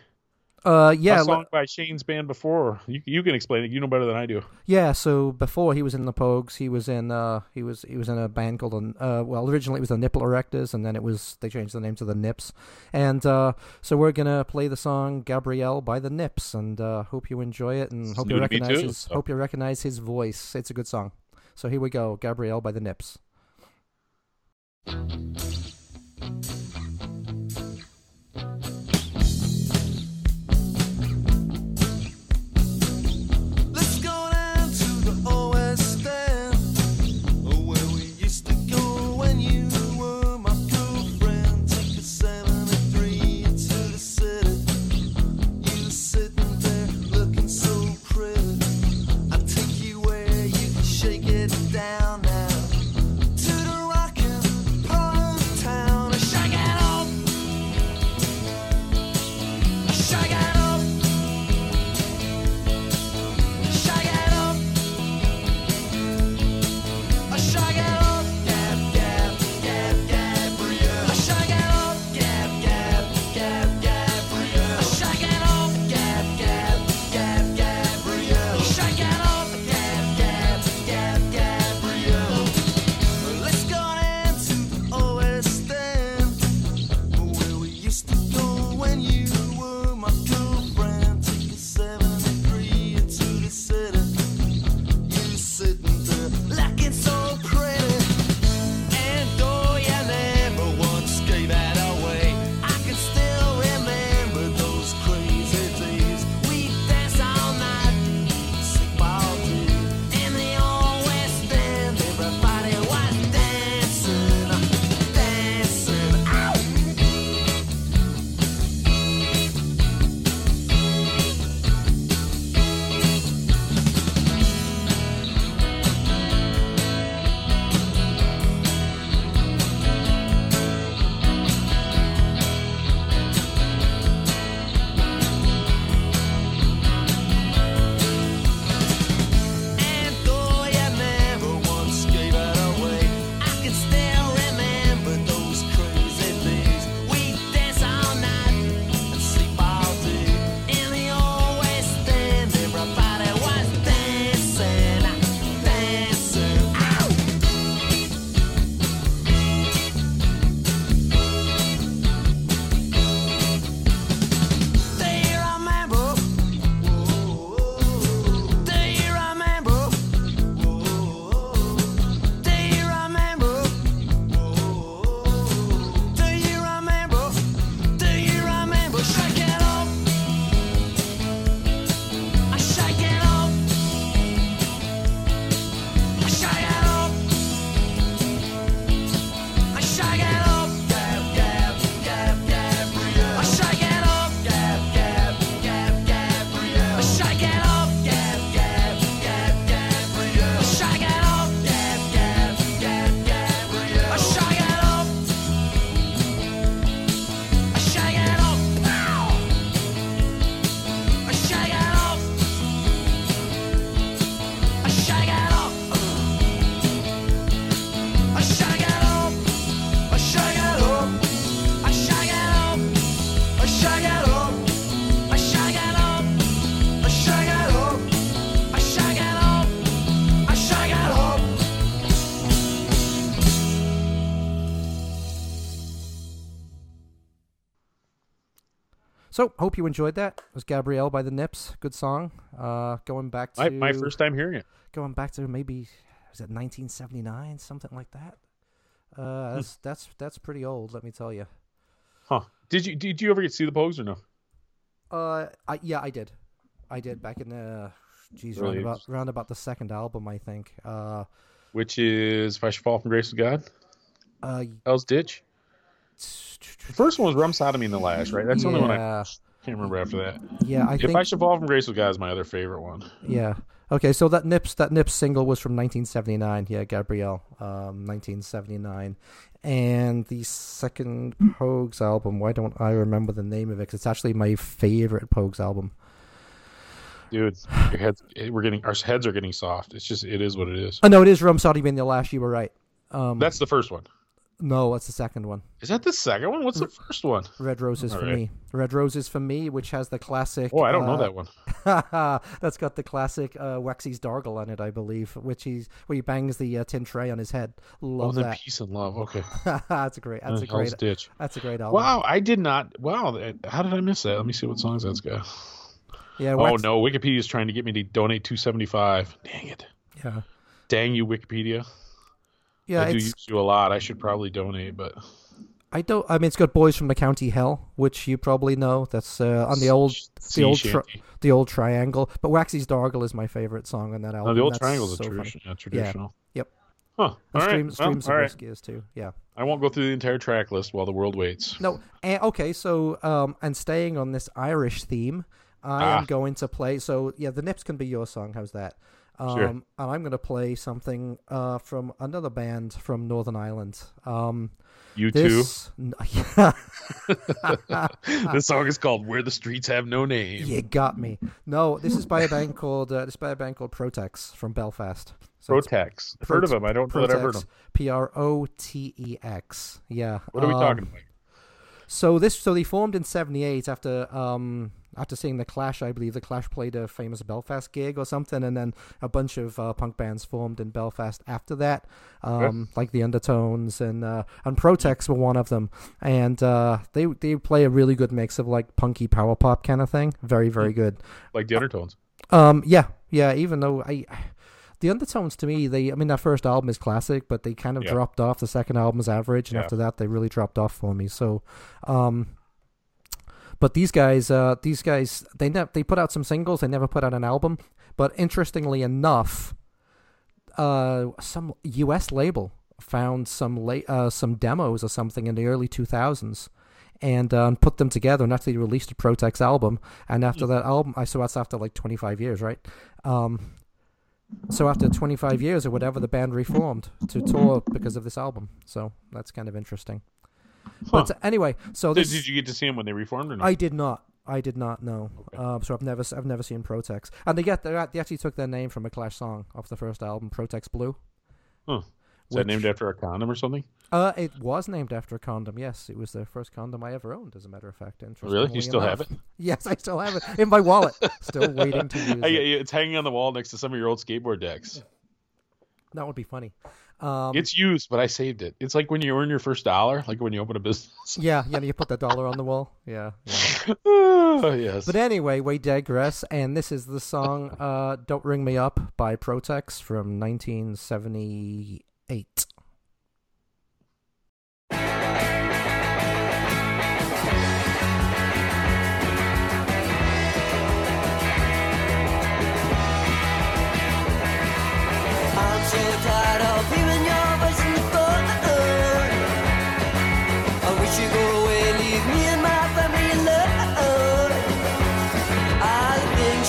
Uh, yeah, a song by Shane's band before. You, you can explain it. You know better than I do. yeah. So before he was in the Pogues, he was in uh, he was he was in a band called uh, well, originally it was the Nipple Erectors, and then it was they changed the name to the Nips, and uh, so we're gonna play the song Gabrielle by the Nips, and uh, hope you enjoy it, and hope you recognize his so. hope you recognize his voice. It's a good song. So here we go, Gabrielle by the Nips. So, hope you enjoyed that. It was Gabrielle by the Nips. Good song. Uh, going back to My, my first time hearing it. going back to maybe was it 1979, something like that. Hmm. Uh, that's that's that's pretty old. Let me tell you. Huh. Did you did you ever get to see the Pogues or no? Uh, I, yeah, I did. I did back in the, geez, round about, about the second album, I think. Uh, Which is If I Should Fall from Grace of God? uh, Hell's Ditch? The first one was Rum Sodomy in the Lash, right? That's the only one I can't remember after that. yeah, I if think, I Should Fall from Grace with God is my other favorite one. yeah. Okay, so that Nips that Nips single was from 1979. Yeah, Gabrielle, um, 1979, and the second Pogues album. Why don't I remember the name of it? 'Cause it's actually my favorite Pogues album. Dude, your heads we're getting our heads are getting soft. It's just it is what it is. Oh no, it is Rum Sodomy in the Lash. You were right. Um, That's the first one. No, that's the second one. Is that the second one? What's the first one? Red Roses for Alright. me. Red Roses for me, which has the classic. Oh, I don't know uh, that one. That's got the classic uh, Waxy's Dargle on it, I believe, which he's where he bangs the uh, tin tray on his head. Oh, Love then that. Peace and Love. Okay. that's a great. That's Uh, a great. Ditch. That's a great album. Wow, I did not. Wow, how did I miss that? Let me see what songs that's got. Yeah. Oh Wax, no, Wikipedia's trying to get me to donate two seventy five. Dang it! Yeah. Dang you, Wikipedia. Yeah. I do use you a lot. I should probably donate, but I don't. I mean, it's got Boys from the County Hell, which you probably know. That's uh, on the old sea old tri- the old triangle. But Waxy's Dargle is my favorite song on that album. No, the old That's triangle's so a funny. tradition, yeah, traditional. Yep. Huh. And All right. Stream, well, Streams all of right. Whiskey is too. Yeah. I won't go through the entire track list while the world waits. No, and, okay. So, um, and staying on this Irish theme, I Ah. am going to play. So, yeah, the Nips can be your song. How's that? Um, Sure. And I'm going to play something uh, from another band from Northern Ireland. Um, You too. this, yeah, this song is called "Where the Streets Have No Name." you got me. No, this is by a band called uh, this is by a band called Protex from Belfast. So Protex. I've heard of them. I don't know that I've heard of them. P R O T E X. Yeah. What are we um, talking about? So this, so they formed in '78 after um after seeing the Clash. I believe the Clash played a famous Belfast gig or something, and then a bunch of uh, punk bands formed in Belfast after that, um, like the Undertones and uh, and Protex were one of them, and uh, they they play a really good mix of like punky power pop kind of thing. Very very good. Like the Undertones. Um, yeah, yeah. Even though I. The Undertones to me, they I mean that first album is classic, but they kind of Yeah. dropped off. The second album is average, and Yeah. after that they really dropped off for me. So, um, but these guys, uh, these guys, they ne- they put out some singles. They never put out an album. But interestingly enough, uh, some U.S. label found some la- uh, some demos or something in the early 2000s and um, put them together and actually released a Protex album. And after that album, I so that's after like 25 years, right? Um, so after 25 years or whatever, the band reformed to tour because of this album. So that's kind of interesting. Huh. But anyway, so Did, this did you get to see them when they reformed or not? I did not. I did not know. Um, so I've never I've never seen Protex, and they get they actually took their name from a Clash song off the first album, Protex Blue. Huh. Is that named after a condom or something? Uh, it was named after a condom. Yes, it was the first condom I ever owned. As a matter of fact, Really? You still have it? Yes, I still have it in my wallet. Still waiting to use I, it. it's hanging on the wall next to some of your old skateboard decks. That would be funny. Um, It's used, but I saved it. It's like when you earn your first dollar, like when you open a business. yeah, yeah. You put the dollar on the wall. Yeah. yeah. oh, yes. But anyway, we digress, and this is the song uh, "Don't Ring Me Up" by Protex from 1978.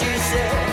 You say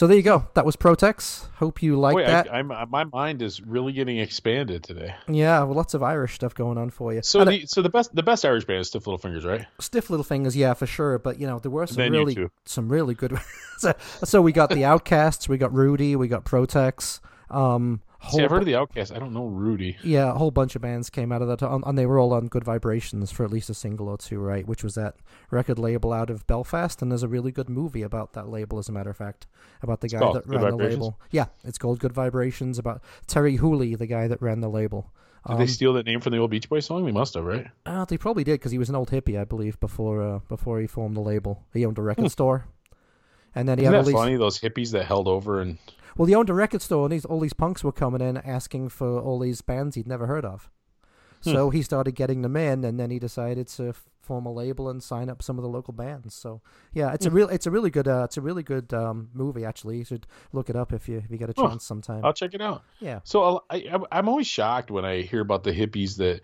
So there you go. That was Protex. Hope you like Boy, that. I, I'm, my mind is really getting expanded today. yeah, well, lots of Irish stuff going on for you. So And, uh, the so the best the best Irish band is Stiff Little Fingers, right? Stiff Little Fingers, yeah, for sure. But you know, there were some really, U2. some really good. so, so we got the Outcasts, we got Rudi, we got Protex. Um, See, I've heard of the Outcast. I don't know Rudi. Yeah, a whole bunch of bands came out of that, and they were all on Good Vibrations for at least a single or two, right? Which was that record label out of Belfast, and there's a really good movie about that label, as a matter of fact, about the guy that Good ran the label. Yeah, it's called Good Vibrations. About Terri Hooley, the guy that ran the label. Did Um, they steal that name from the old Beach Boys song? They must have, right? uh, they probably did because he was an old hippie, I believe, before uh, before he formed the label. He owned a record store, and then he Hmm. Isn't had all that these. funny? Those hippies that held over and Well, he owned a record store, and these all these punks were coming in asking for all these bands he'd never heard of. Hmm. So he started getting them in, and then he decided to form a label and sign up some of the local bands. So yeah, it's Hmm. a real, it's a really good, uh, it's a really good um, movie. Actually, you should look it up if you if you get a Oh, chance sometime. I'll check it out. yeah, So I, I'm always shocked when I hear about the hippies that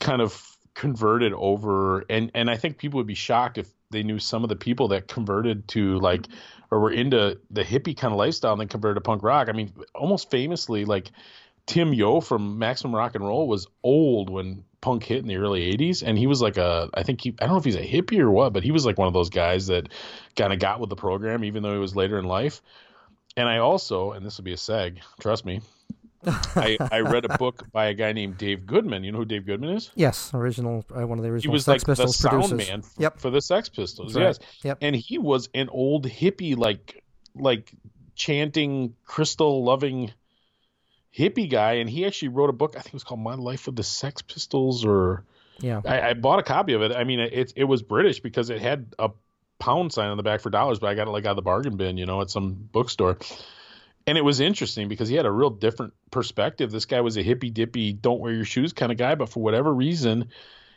kind of converted over, and and I think people would be shocked if they knew some of the people that converted to like mm-hmm. or were into the hippie kind of lifestyle and then converted to punk rock. I mean, almost famously, like Tim Yo from Maximum Rock and Roll was old when punk hit in the early 80s and he was like a I think he I don't know if he's a hippie or what but he was like one of those guys that kind of got with the program even though he was later in life and I also and this will be a seg trust me I, I read a book by a guy named Dave Goodman. You know who Dave Goodman is? yes, original, uh, one of the original He was Sex like the Pistols sound man f- Yep. for the Sex Pistols. That's Yes. Yep. And he was an old hippie, like like chanting, crystal loving hippie guy. And he actually wrote a book. I think it was called My Life with the Sex Pistols, or Yeah, I, I bought a copy of it. I mean, it it was British because it had a pound sign on the back for dollars, but I got it like out of the bargain bin, you know, at some bookstore. And it was interesting because he had a real different perspective. This guy was a hippy dippy, don't wear your shoes kind of guy, but for whatever reason,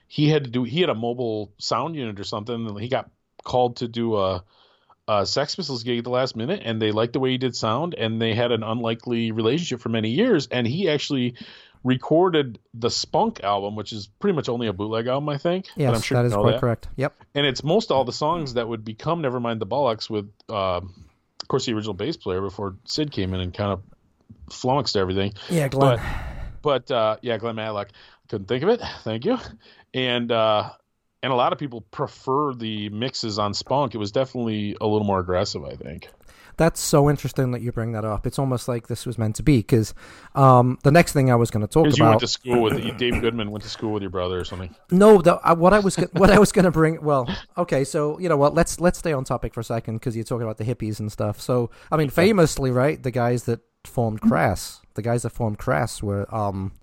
he had to do. He had a mobile sound unit or something, and he got called to do a, a Sex Pistols gig at the last minute, and they liked the way he did sound, and they had an unlikely relationship for many years. And he actually recorded the Spunk album, which is pretty much only a bootleg album, I think. yes, I'm sure that is quite that. correct. Yep. And it's most all the songs that would become Nevermind the Bollocks with, uh, course, the original bass player before Sid came in and kind of flummoxed everything. Yeah, Glenn. But but uh, yeah, Glenn Matlock couldn't think of it. Thank you. And uh, and a lot of people prefer the mixes on Spunk. It was definitely a little more aggressive, I think. That's so interesting that you bring that up. It's almost like this was meant to be because um, the next thing I was going to talk Because you about. went to school with Dave Goodman went to school with your brother or something. No, the, uh, what I was what I was going to bring. Well, okay, so you know what? Let's let's stay on topic for a second because you're talking about the hippies and stuff. So I mean, famously, right? The guys that formed Crass, the guys that formed Crass were um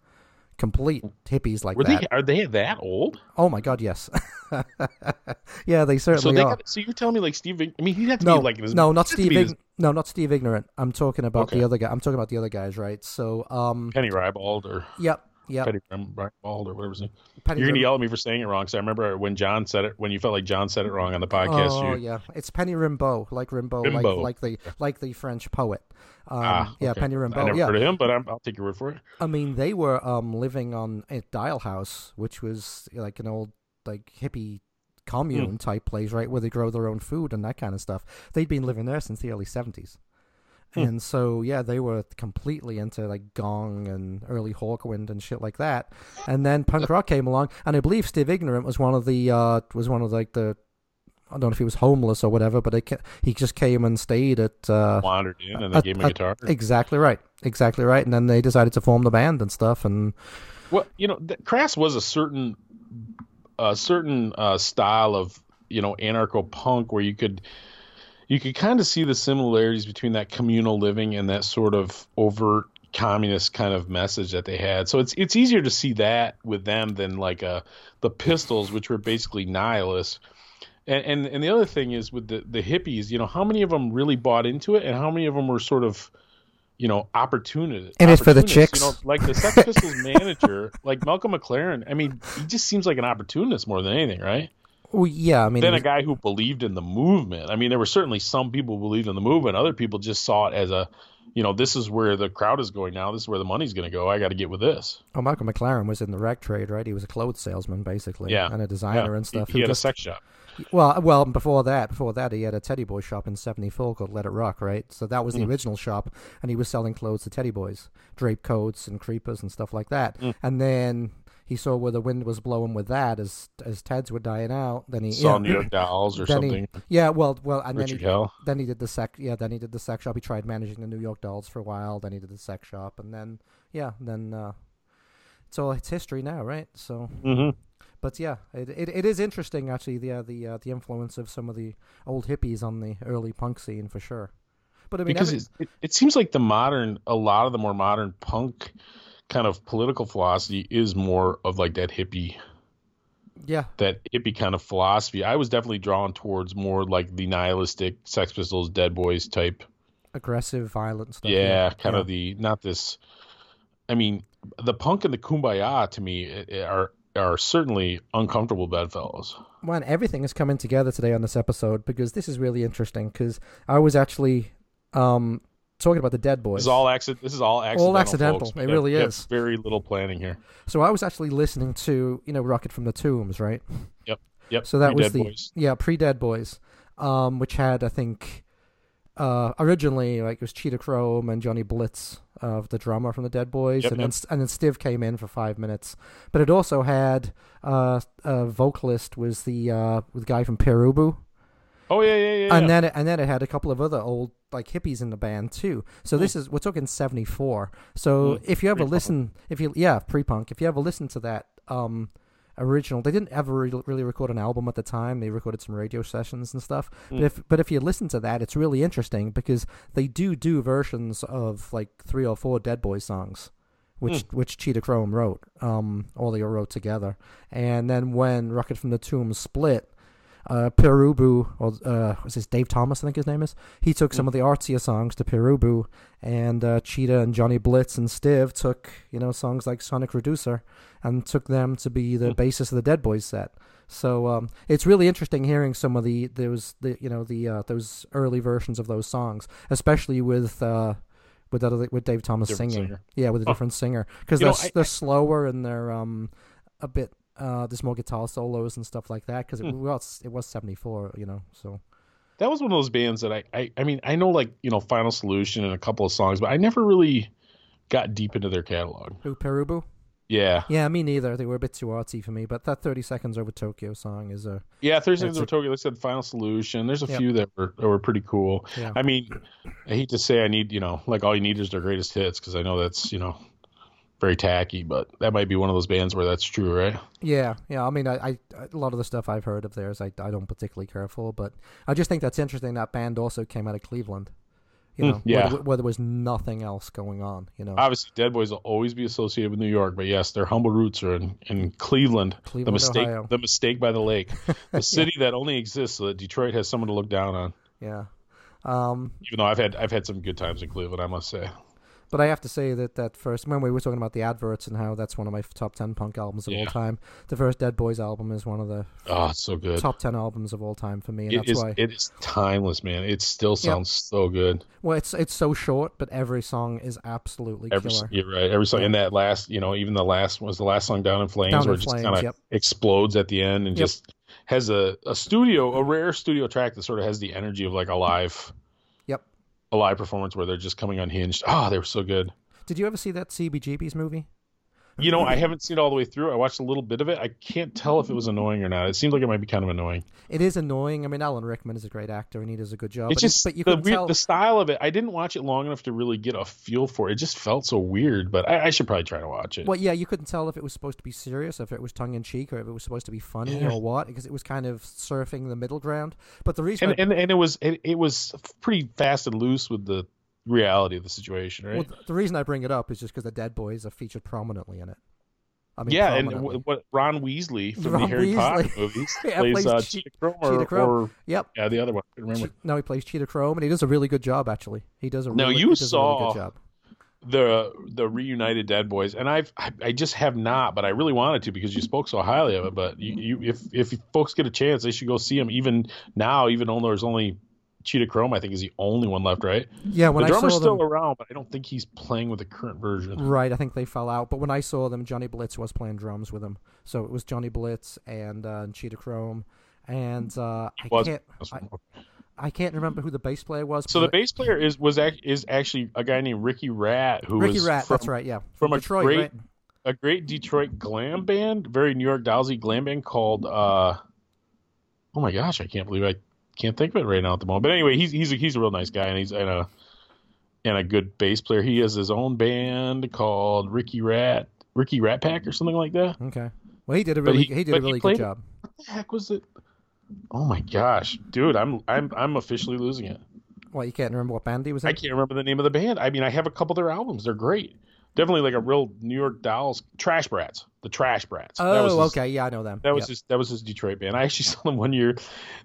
complete hippies like Were that. they are they that old? Oh my god, yes. yeah, they So certainly they are. got, so you're telling me like Steve? I mean, he had to no, be like his, no, not he'd have to Steve. his- no, not Steve Ignorant. I'm talking about Okay. the other guy. I'm talking about the other guys, right? So, um, Penny Ribald or yep, yep. Penny Rybald or whatever his name. Penny You're gonna yell at me for saying it wrong because I remember when John said it when you felt like John said it wrong on the podcast. Oh you, yeah, it's Penny Rimbaud, like Rimbaud, Rimbaud. like like the like the French poet. Um, ah, yeah, okay. Penny I Rimbaud. never Yeah, heard of him, but I'm, I'll take your word for it. I mean they were um living on a Dial House, which was like an old like hippie commune Hmm. type place, right, where they grow their own food and that kind of stuff. They'd been living there since the early seventies. Hmm. And so, yeah, they were completely into like gong and early Hawkwind and shit like that. And then punk rock came along, and I believe Steve Ignorant was one of the uh, was one of like the I don't know if he was homeless or whatever, but it, ca- he just came and stayed at uh, Wandered in and they uh, gave him a guitar. exactly right, exactly right. And then they decided to form the band and stuff. And Well, you know, th- Crass was a certain a certain uh, style of you know anarcho punk where you could you could kind of see the similarities between that communal living and that sort of overt communist kind of message that they had. So it's it's easier to see that with them than like uh the Pistols, which were basically nihilists. And, and and the other thing is with the the hippies, you know, how many of them really bought into it, and how many of them were sort of, you know, opportunists. In it for the chicks. You know, like the Sex Pistols manager, like Malcolm McLaren. I mean, he just seems like an opportunist more than anything, right? Well, yeah, I mean, Then a guy who believed in the movement. I mean, there were certainly some people who believed in the movement. Other people just saw it as a, you know, this is where the crowd is going now. This is where the money's going to go. I got to get with this. oh, Michael McLaren was in the rag trade, right? He was a clothes salesman basically, Yeah. and a designer Yeah. and stuff. He, he had just- a sex shop. Well, well, before that, before that, he had a Teddy Boy shop in '74 called Let It Rock, right? So that was the Mm. original shop, and he was selling clothes to Teddy Boys, drape coats and creepers and stuff like that. Mm. And then he saw where the wind was blowing with that as as Ted's were dying out. Then he Saw yeah, New York Dolls or then he- something. yeah, well, well, and then he, Hell. then he did the sex. Yeah, then he did the sex shop. He tried managing the New York Dolls for a while. Then he did the sex shop, and then yeah, then uh, it's all it's history now, right? So, hmm but yeah, it it, it is interesting actually the uh, the uh, the influence of some of the old hippies on the early punk scene for sure. But I mean, because every- it, it seems like the modern, a lot of the more modern punk kind of political philosophy is more of like that hippie, yeah, that hippie kind of philosophy. I was definitely drawn towards more like the nihilistic Sex Pistols, Dead Boys type. aggressive, violent stuff. yeah, kind yeah. of the not this. I mean, the punk and the kumbaya to me eh, eh, are are certainly uncomfortable bedfellows. Man, everything is coming together today on this episode because this is really interesting. Because I was actually um, talking about the Dead Boys. This is all accident. This is all accidental. accidental. folks. It really have is. very little planning here. So I was actually listening to you know Rocket from the Tombs, right? Yep. Yep. So that was Pre-Dead the Boys. yeah pre Dead Boys, um, which had I think uh, originally like it was Cheetah Chrome and Johnny Blitz of the drummer from the Dead Boys, Yep, and yep. then and then Stiv came in for five minutes, but it also had uh, a vocalist was the uh, the guy from Pere Ubu, Oh yeah, yeah, yeah. and yeah. then it, and then it had a couple of other old like hippies in the band too. So this is we're talking seventy four. So Hmm. if you ever Pre-punk. listen, if you yeah pre punk, if you ever listen to that um original, they didn't ever re- really record an album at the time. They recorded some radio sessions and stuff. But Hmm. if but if you listen to that, it's really interesting because they do do versions of like three or four Dead Boy songs. Which Hmm. which Cheetah Chrome wrote, um, all they wrote together, and then when Rocket from the Tomb split, uh, Pere Ubu, or uh, what's his Dave Thomas, I think his name is. He took some of the artsier songs to Pere Ubu, and uh, Cheetah and Johnny Blitz and Stiv took you know songs like Sonic Reducer and took them to be the basis of the Dead Boys set. So um, it's really interesting hearing some of the those the you know the uh, those early versions of those songs, especially with. Uh, with other, with Dave Thomas Different singing, singer. yeah, with a Huh. different singer, because they're know, I- they're slower and they're um a bit uh there's more guitar solos and stuff like that because it Hmm. was it was 74 you know so that was one of those bands that I, I, I mean, I know like you know Final Solution and a couple of songs, but I never really got deep into their catalog. who Pere Ubu Yeah, yeah me neither they were a bit too artsy for me but that 30 seconds over Tokyo song is a yeah. Thursday That's Night a- Tokyo. Like I said, Final Solution. There's a few that were that were pretty cool. yeah I mean, I hate to say I need you know like all you need is their greatest hits because I know that's you know very tacky, but that might be one of those bands where that's true, right? yeah yeah I mean I, I a lot of the stuff I've heard of theirs I, I don't particularly care for but I just think that's interesting that band also came out of Cleveland you Hmm, know yeah. where, where there was nothing else going on you know Obviously, Dead Boys will always be associated with New York, but yes, their humble roots are in, in Cleveland. the mistake, Ohio the mistake by the lake, the city that only exists so that Detroit has someone to look down on. yeah um Even though I've had I've had some good times in Cleveland, I must say. But I have to say that that first, when we were talking about the adverts and how that's one of my top ten punk albums of all time, the first Dead Boys album is one of the Oh, so good. top ten albums of all time for me, and It that's is why. it is timeless, man. It still sounds so good. well, it's it's so short, but every song is absolutely Every killer. you're right. Every song Yeah. and that last, you know, even the last was the last song Down in Flames Down in where it just kind of yep. explodes at the end and Yep. just has a, a studio, a rare studio track that sort of has the energy of like a live. A live performance where they're just coming unhinged. Oh, they were so good. Did you ever see that CBGB's movie? You know, I haven't seen it all the way through. I watched a little bit of it. I can't tell if it was annoying or not. It seemed like it might be kind of annoying. It is annoying. I mean, Alan Rickman is a great actor and he does a good job. it's but, just but you the can weird, tell. the style of it. I didn't watch it long enough to really get a feel for it. It just felt so weird, but I, I should probably try to watch it. Well, yeah, you couldn't tell if it was supposed to be serious, if it was tongue in cheek, or if it was supposed to be funny Yeah. or what, because it was kind of surfing the middle ground. But the reason, and, I, and and it was it, it was pretty fast and loose with the reality of the situation, right? well, th- the reason I bring it up is just because the Dead Boys are featured prominently in it. I mean, yeah, and w- what Ron Weasley from Ron the Harry Weasley. Potter movies Yeah, plays, plays uh, Che- Cheetah Chrome, or, Cheetah Chrome. or yep. yeah, the other one. I remember Che- no, he plays Cheetah Chrome, and he does a really good job. Actually, he does a Now, really, you a really saw- good job. the the reunited Dead Boys, and I've I, I just have not, but I really wanted to because you spoke so highly of it. But you, you if if folks get a chance, they should go see him. Even now, even though there's only Cheetah Chrome, I think is the only one left, right? Yeah, when the I drummer's saw still around, but I don't think he's playing with the current version. right, I think they fell out. But when I saw them, Johnny Blitz was playing drums with them, so it was Johnny Blitz and uh, Cheetah Chrome, and uh, I Was- can't I, I can't remember who the bass player was. So the bass player is was is actually a guy named Ricky Rat, who Ricky Rat, from, that's right, yeah, from a Detroit, great right? a great Detroit glam band, very New York Dowsy glam band called. uh Oh my gosh, I can't believe I can't think of it right now at the moment. But anyway, he's he's a, he's a real nice guy, and he's and a and a good bass player. He has his own band called Ricky Rat, Ricky Rat Pack, or something like that. Okay. Well, he did a really he- he, did a really played- good job. What the heck was it? Oh my gosh, dude, I'm I'm I'm officially losing it. Well, you can't remember what band he was in. I can't remember the name of the band. I mean, I have a couple of their albums. They're great. Definitely like a real New York Dolls, Trash Brats, the Trash Brats. Oh, his, okay, yeah, I know them. That was Yep. his. That was his Detroit band. I actually saw them one year.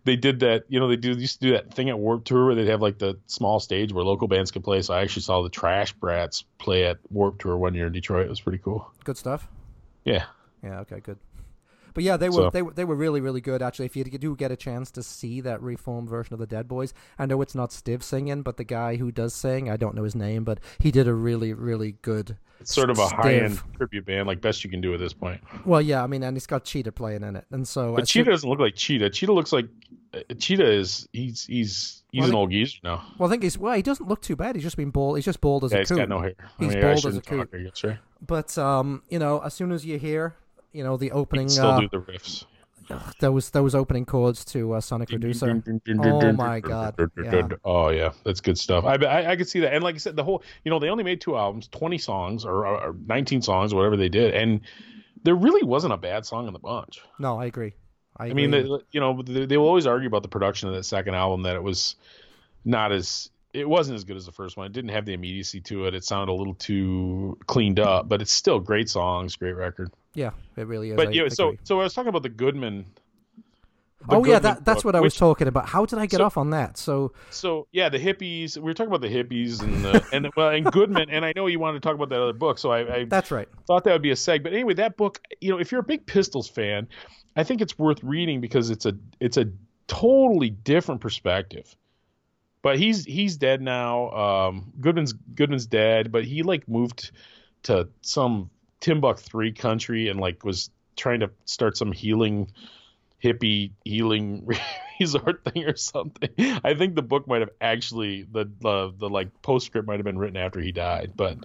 They did that. You know, they do used to do that thing at Warp Tour where they'd have like the small stage where local bands could play. So I actually saw the Trash Brats play at Warp Tour one year in Detroit. It was pretty cool. good stuff. Yeah. Yeah, okay, good. But yeah, they were So- they were they were really really good actually. If you do get a chance to see that reformed version of the Dead Boys, I know it's not Stiv singing, but the guy who does sing, I don't know his name, but he did a really really good. It's sort of a high end tribute band, like best you can do at this point. Well, yeah, I mean, and he's got Cheetah playing in it, and so But Cheetah doesn't look like Cheetah. Cheetah looks like uh, Cheetah is he's he's he's Well, an old geezer now. Well, I think he's well. He doesn't look too bad. He's just been bald. He's just bald as Yeah, a he's coon. got no hair. He's I mean, bald as a shouldn't talk, I guess, right? But um, you know, as soon as you hear, you know, the opening still uh, do the riffs. those those opening chords to uh, Sonic Reducer. Oh my God, yeah. Oh yeah, that's good stuff. I, I I could see that, and like I said, the whole you know they only made two albums, twenty songs or, or nineteen songs, or whatever they did, and there really wasn't a bad song in the bunch. No, I agree. I, I mean, agree. they, you know, they, they will always argue about the production of that second album that it was not as it wasn't as good as the first one. It didn't have the immediacy to it. It sounded a little too cleaned up, but it's still great songs, great record. Yeah, it really is. But I yeah, so agree. so I was talking about the Goodman. the oh yeah, Goodman that, that's book, what I was which- talking about. How did I get So- off on that? So So yeah, the hippies. We were talking about the hippies and the, and well and Goodman. And I know you wanted to talk about that other book, so I, I that's right. thought that would be a seg. But anyway, that book. You know, if you're a big Pistols fan, I think it's worth reading because it's a it's a totally different perspective. But he's he's dead now. Um, Goodman's Goodman's dead, but he like moved to some Timbuk three country and like was trying to start some healing hippie healing resort thing or something. I think the book might have actually the the, the like postscript might have been written after he died, but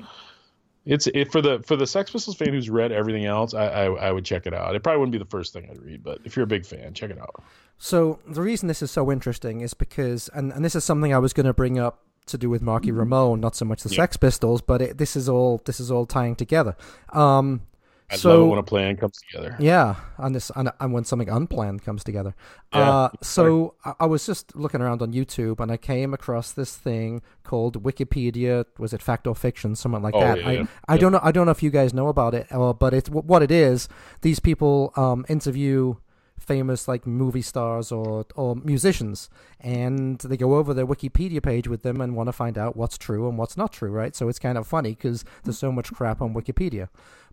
it's it for the for the Sex Pistols fan who's read everything else. I, I I would check it out. It probably wouldn't be the first thing I'd read, but if you're a big fan, check it out. So the reason this is so interesting is because, and, and this is something I was going to bring up to do with Marky Ramone, not so much the Yeah. Sex Pistols, but it, this is all this is all tying together. Um, I so love it when a plan comes together. yeah, and this and, and when something unplanned comes together. Yeah, uh, so I, I was just looking around on YouTube and I came across this thing called Wikipedia. Was it fact or fiction? Something like Oh, that. yeah, I, yeah. I don't know. I don't know if you guys know about it, uh, but it's what it is. These people um, interview famous like movie stars or or musicians and they go over their wikipedia page with them and want to find out what's true and what's not true right so it's kind of funny because there's so much crap on wikipedia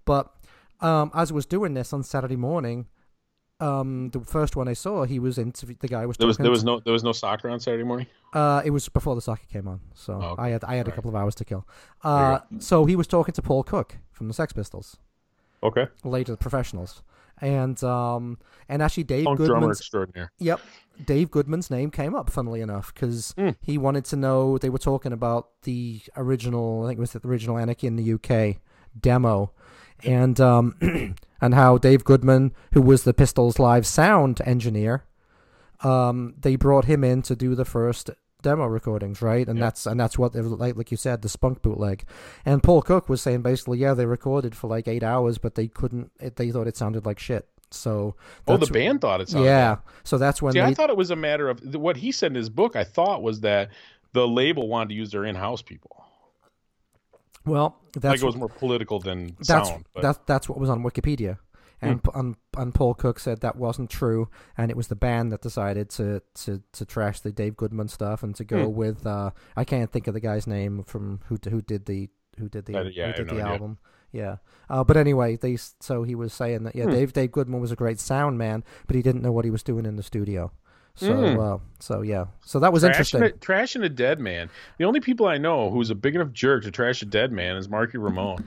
but um, as I was doing this on Saturday morning, um, the first one I saw, he was interview. The guy was There was there was no there was no soccer on Saturday morning. uh, it was before the soccer came on, so Oh, okay. I had I had a Right. couple of hours to kill. Uh, so he was talking to Paul Cook from the Sex Pistols, Okay, later the Professionals, and um, and actually Dave punk Goodman's extraordinaire. Yep. Dave Goodman's name came up, funnily enough, because Hmm. he wanted to know. They were talking about the original, I think it was the original Anarchy in the UK demo, and um, and how Dave Goodman, who was the Pistols live sound engineer, um, they brought him in to do the first demo recordings, right? And Yeah. that's and that's what like, like you said, the spunk bootleg. And Paul Cook was saying basically, yeah, they recorded for like eight hours, but they couldn't. It, they thought it sounded like shit. So Oh, the band thought it sounded. yeah. bad. So that's when See, they I thought it was a matter of what he said in his book. I thought was that the label wanted to use their in-house people. well like that's it was more political than that's sound. But that, that's what was on Wikipedia. And, and and Paul Cook said that wasn't true, and it was the band that decided to, to, to trash the Dave Goodman stuff and to go Hmm. with uh, I can't think of the guy's name from who who did the who did the Uh, yeah, who did the album. Yeah, uh, but anyway, they so he was saying that yeah, Hmm. Dave Dave Goodman was a great sound man, but he didn't know what he was doing in the studio. So Hmm. uh, so yeah, so that was trashing interesting. a, trashing a dead man. The only people I know who's a big enough jerk to trash a dead man is Marky Ramone.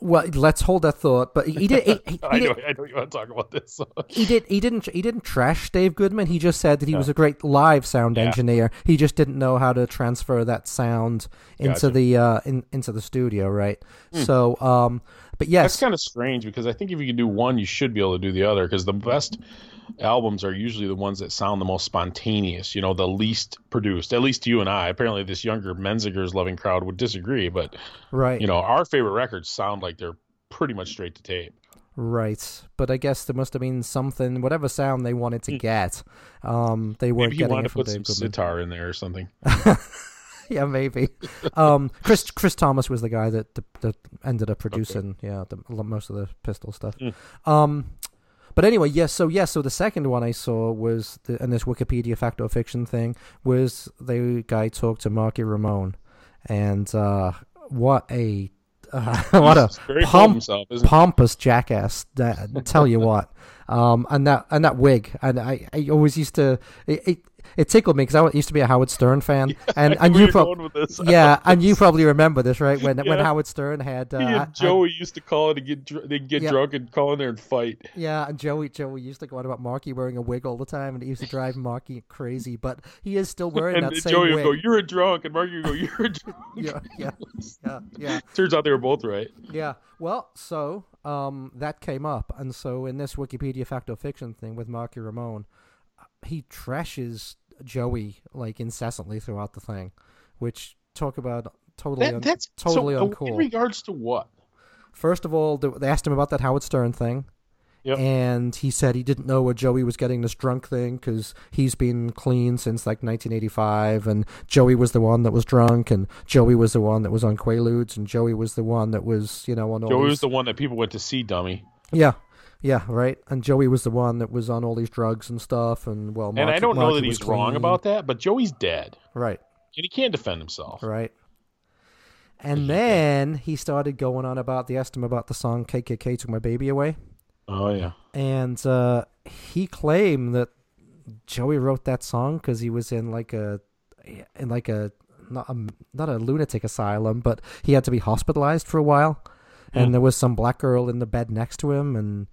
well, let's hold that thought. But he, he did. He, he, I he know, I know you want to talk about this. So. he did. He didn't. He didn't trash Dave Goodman. He just said that he was a great live sound Yeah. engineer. He just didn't know how to transfer that sound into Gotcha. The uh, in, into the studio, right? So, um, but yes, That's kind of strange because I think if you can do one, you should be able to do the other because the best albums are usually the ones that sound the most spontaneous, you know, the least produced. At least you and I. Apparently, this younger Menzinger's loving crowd would disagree, but right, you know, our favorite records sound like they're pretty much straight to tape. right. But I guess there must have been something, whatever sound they wanted to get. Um, they weren't Hmm. Maybe he getting wanted it to from put some Dave Goodman. sitar in there or something. yeah, maybe. um, Chris Chris Thomas was the guy that that ended up producing yeah the, most of the Pistol stuff. Um, but anyway, yes. so yes. So the second one I saw was the, and this Wikipedia fact or fiction thing was the guy talked to Marky Ramone, and uh, what a uh, what a He's very full of pomp, himself, pompous jackass. That, tell you what, um, and that and that wig, and I, I always used to it, it, it tickled me because I used to be a Howard Stern fan, and and you where pro- you're going with this. yeah, and you probably remember this, right? When when Howard Stern had uh, had- and Joey used to call it and get dr- they'd get Yeah. drunk and call in there and fight. Yeah, and Joey Joey used to go on about Marky wearing a wig all the time, and it used to drive Marky crazy. But he is still wearing And that same Joey wig. would go, "You're a drunk," and Marky would go, "You're a drunk." yeah, yeah, yeah, yeah, Turns out they were both right. yeah. Well, so um, that came up, and so in this Wikipedia fact or fiction thing with Marky Ramone, he trashes Joey like incessantly throughout the thing, which talk about totally That, un- that's totally so, uh, uncool. In regards to what? First of all, they asked him about that Howard Stern thing. Yep. And he said he didn't know where Joey was getting this drunk thing because he's been clean since like 1985, and Joey was the one that was drunk, and Joey was the one that was on Quaaludes, and Joey was the one that was, you know, on all Joey was the one that people went to see, dummy. yeah, yeah, right. And Joey was the one that was on all these drugs and stuff, and well, and I don't know that he's wrong about that, but Joey's dead, right, and he can't defend himself. right. And then he started going on about the estimate about the song "KKK Took My Baby Away." Oh yeah, and uh, he claimed that Joey wrote that song because he was in like a in like a not a not a lunatic asylum, but he had to be hospitalized for a while, and Hmm. there was some black girl in the bed next to him, and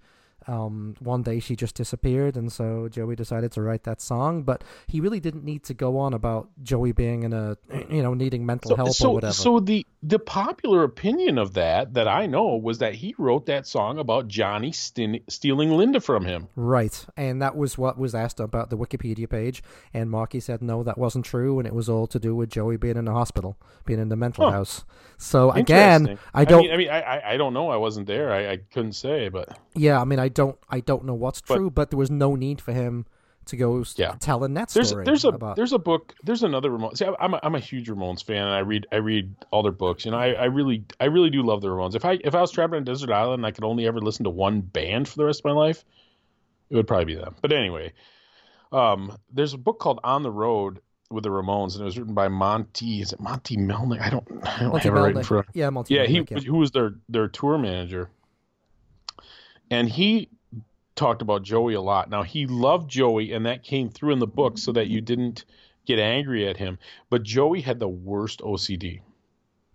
um, one day she just disappeared, and so Joey decided to write that song. But he really didn't need to go on about Joey being in a you know needing mental so help so, or whatever. so the the popular opinion of that that I know was that he wrote that song about Johnny stin- stealing Linda from him. Right, and that was what was asked about the Wikipedia page, and Marky said no, that wasn't true, and it was all to do with Joey being in the hospital, being in the mental Huh. house. So again, I don't. mean, I mean, I, I, I don't know. I wasn't there. I, I couldn't say, but yeah, I mean, I don't. I don't know what's But- true, but there was no need for him to go Yeah. telling that there's story. there's a about, there's a book there's another Ramones. See, I'm a, I'm a huge Ramones fan, and I read I read all their books, and I, I really I really do love the Ramones. If I if I was trapped on a desert island, and I could only ever listen to one band for the rest of my life, it would probably be them. But anyway, um, there's a book called On the Road with the Ramones, and it was written by Monte. Is it Monte Melnick? I don't I don't Monte have it right in front. Yeah, Monte Yeah, he yeah. who was their their tour manager, and he talked about Joey a lot. Now he loved Joey, and that came through in the book, so that you didn't get angry at him. But Joey had the worst OCD.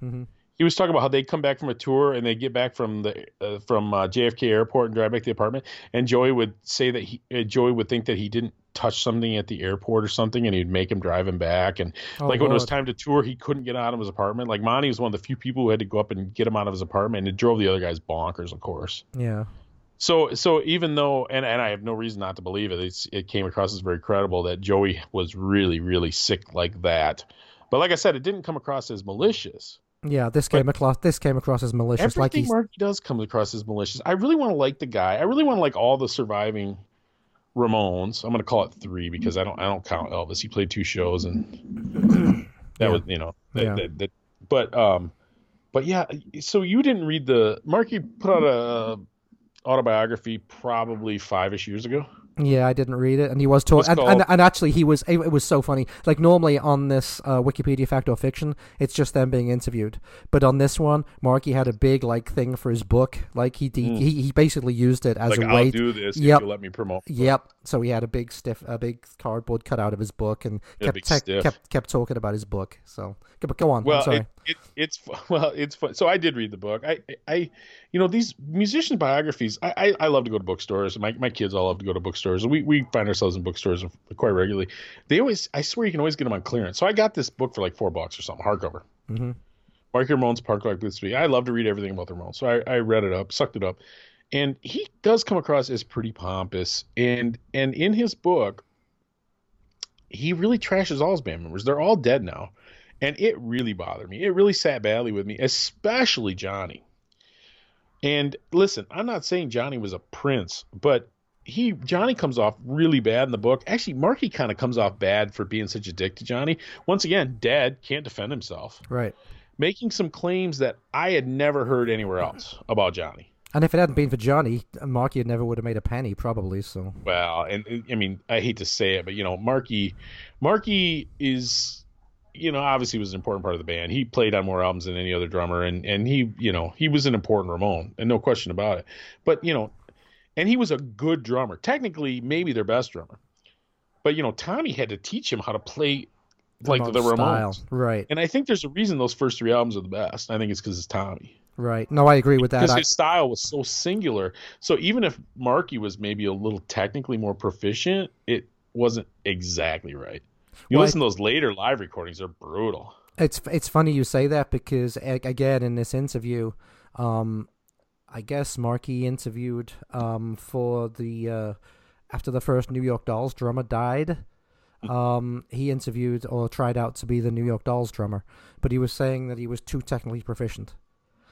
Mhm. He was talking about how they come back from a tour and they get back from the uh, from uh, JFK Airport and drive back to the apartment, and Joey would say that he uh, Joey would think that he didn't touch something at the airport or something, and he'd make him drive him back. And Oh, like when it was time to tour, he couldn't get out of his apartment. Like Monte was one of the few people who had to go up and get him out of his apartment, and it drove the other guys bonkers, of course. Yeah, So, so even though, and, and I have no reason not to believe it, it's, it came across as very credible that Joey was really, really sick like that. But like I said, it didn't come across as malicious. yeah. This came across. This came across as malicious, Everything like he's Marky does comes across as malicious. I really want to like the guy. I really want to like all the surviving Ramones. I'm going to call it three because I don't, I don't count Elvis. He played two shows and that Yeah. was, you know, that, Yeah. that, that, but, um, but yeah, so you didn't read the Marky put out a autobiography probably five ish years ago. Yeah, I didn't read it, and he was talking, and, and, called- and actually, he was. It, it was so funny. Like normally on this uh, Wikipedia fact or fiction, it's just them being interviewed, but on this one, Marky had a big like thing for his book. Like he he, he, he basically used it as a way I'll do this Yep. if you let me promote. Yep. So he had a big stiff, a big cardboard cut out of his book, and Yeah, kept te- kept kept talking about his book. So, but go on. I'm Well, sorry. it, it, it's well, it's fun. So I did read the book. I, I, you know, these musician biographies. I, I, I love to go to bookstores. My, my kids all love to go to bookstores. We, we find ourselves in bookstores quite regularly. They always, I swear, you can always get them on clearance. So I got this book for like four bucks or something, hardcover. Mhm. Marky Ramones, Punk Rock Blitzkrieg. I love to read everything about the Ramones, so I, I read it up, sucked it up, and he does come across as pretty pompous. And and in his book, he really trashes all his band members. They're all dead now. And it really bothered me. It really sat badly with me, especially Johnny. And listen, I'm not saying Johnny was a prince, but he Johnny comes off really bad in the book. Actually, Marky kind of comes off bad for being such a dick to Johnny. Once again, Dad can't defend himself, Right. making some claims that I had never heard anywhere else about Johnny. And if it hadn't been for Johnny, Marky never would have made a penny, probably. So Well, and, and, I mean, I hate to say it, but you know, Marky, Marky is, you know, obviously was an important part of the band. He played on more albums than any other drummer, and and he, you know, he was an important Ramon, and no question about it. But you know, and he was a good drummer. Technically, maybe their best drummer. But you know, Tommy had to teach him how to play like the Ramones style. Right. And I think there's a reason those first three albums are the best. I think it's because it's Tommy. Right. No, I agree with that. because his style was so singular. So even if Marky was maybe a little technically more proficient, it wasn't exactly right. You Well, listen to those later live recordings; they're brutal. It's it's funny you say that because again in this interview, um, I guess Marky interviewed um for the uh, after the first New York Dolls drummer died. Um, he interviewed or tried out to be the New York Dolls drummer, but he was saying that he was too technically proficient,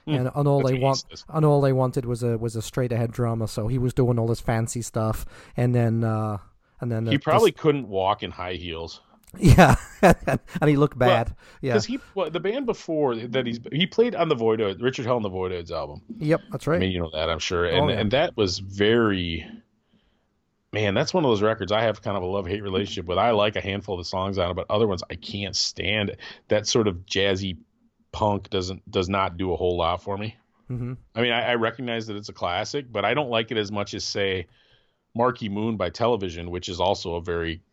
and, and all they want and all they wanted was a was a straight ahead drummer. So he was doing all this fancy stuff, and then uh, and then He the- probably couldn't walk in high heels this- yeah, and he looked bad. yeah, because he well, the band before that he's he played on the Voidoid Richard Hell and the Voidoids album. yep, that's right. I mean, you know that I'm sure, and Oh, yeah. and that was very. Man, that's one of those records I have kind of a love hate relationship with. I like a handful of the songs on it, but other ones I can't stand. That sort of jazzy punk doesn't does not do a whole lot for me. hmm I mean, I, I recognize that it's a classic, but I don't like it as much as say Marquee Moon by Television, which is also a very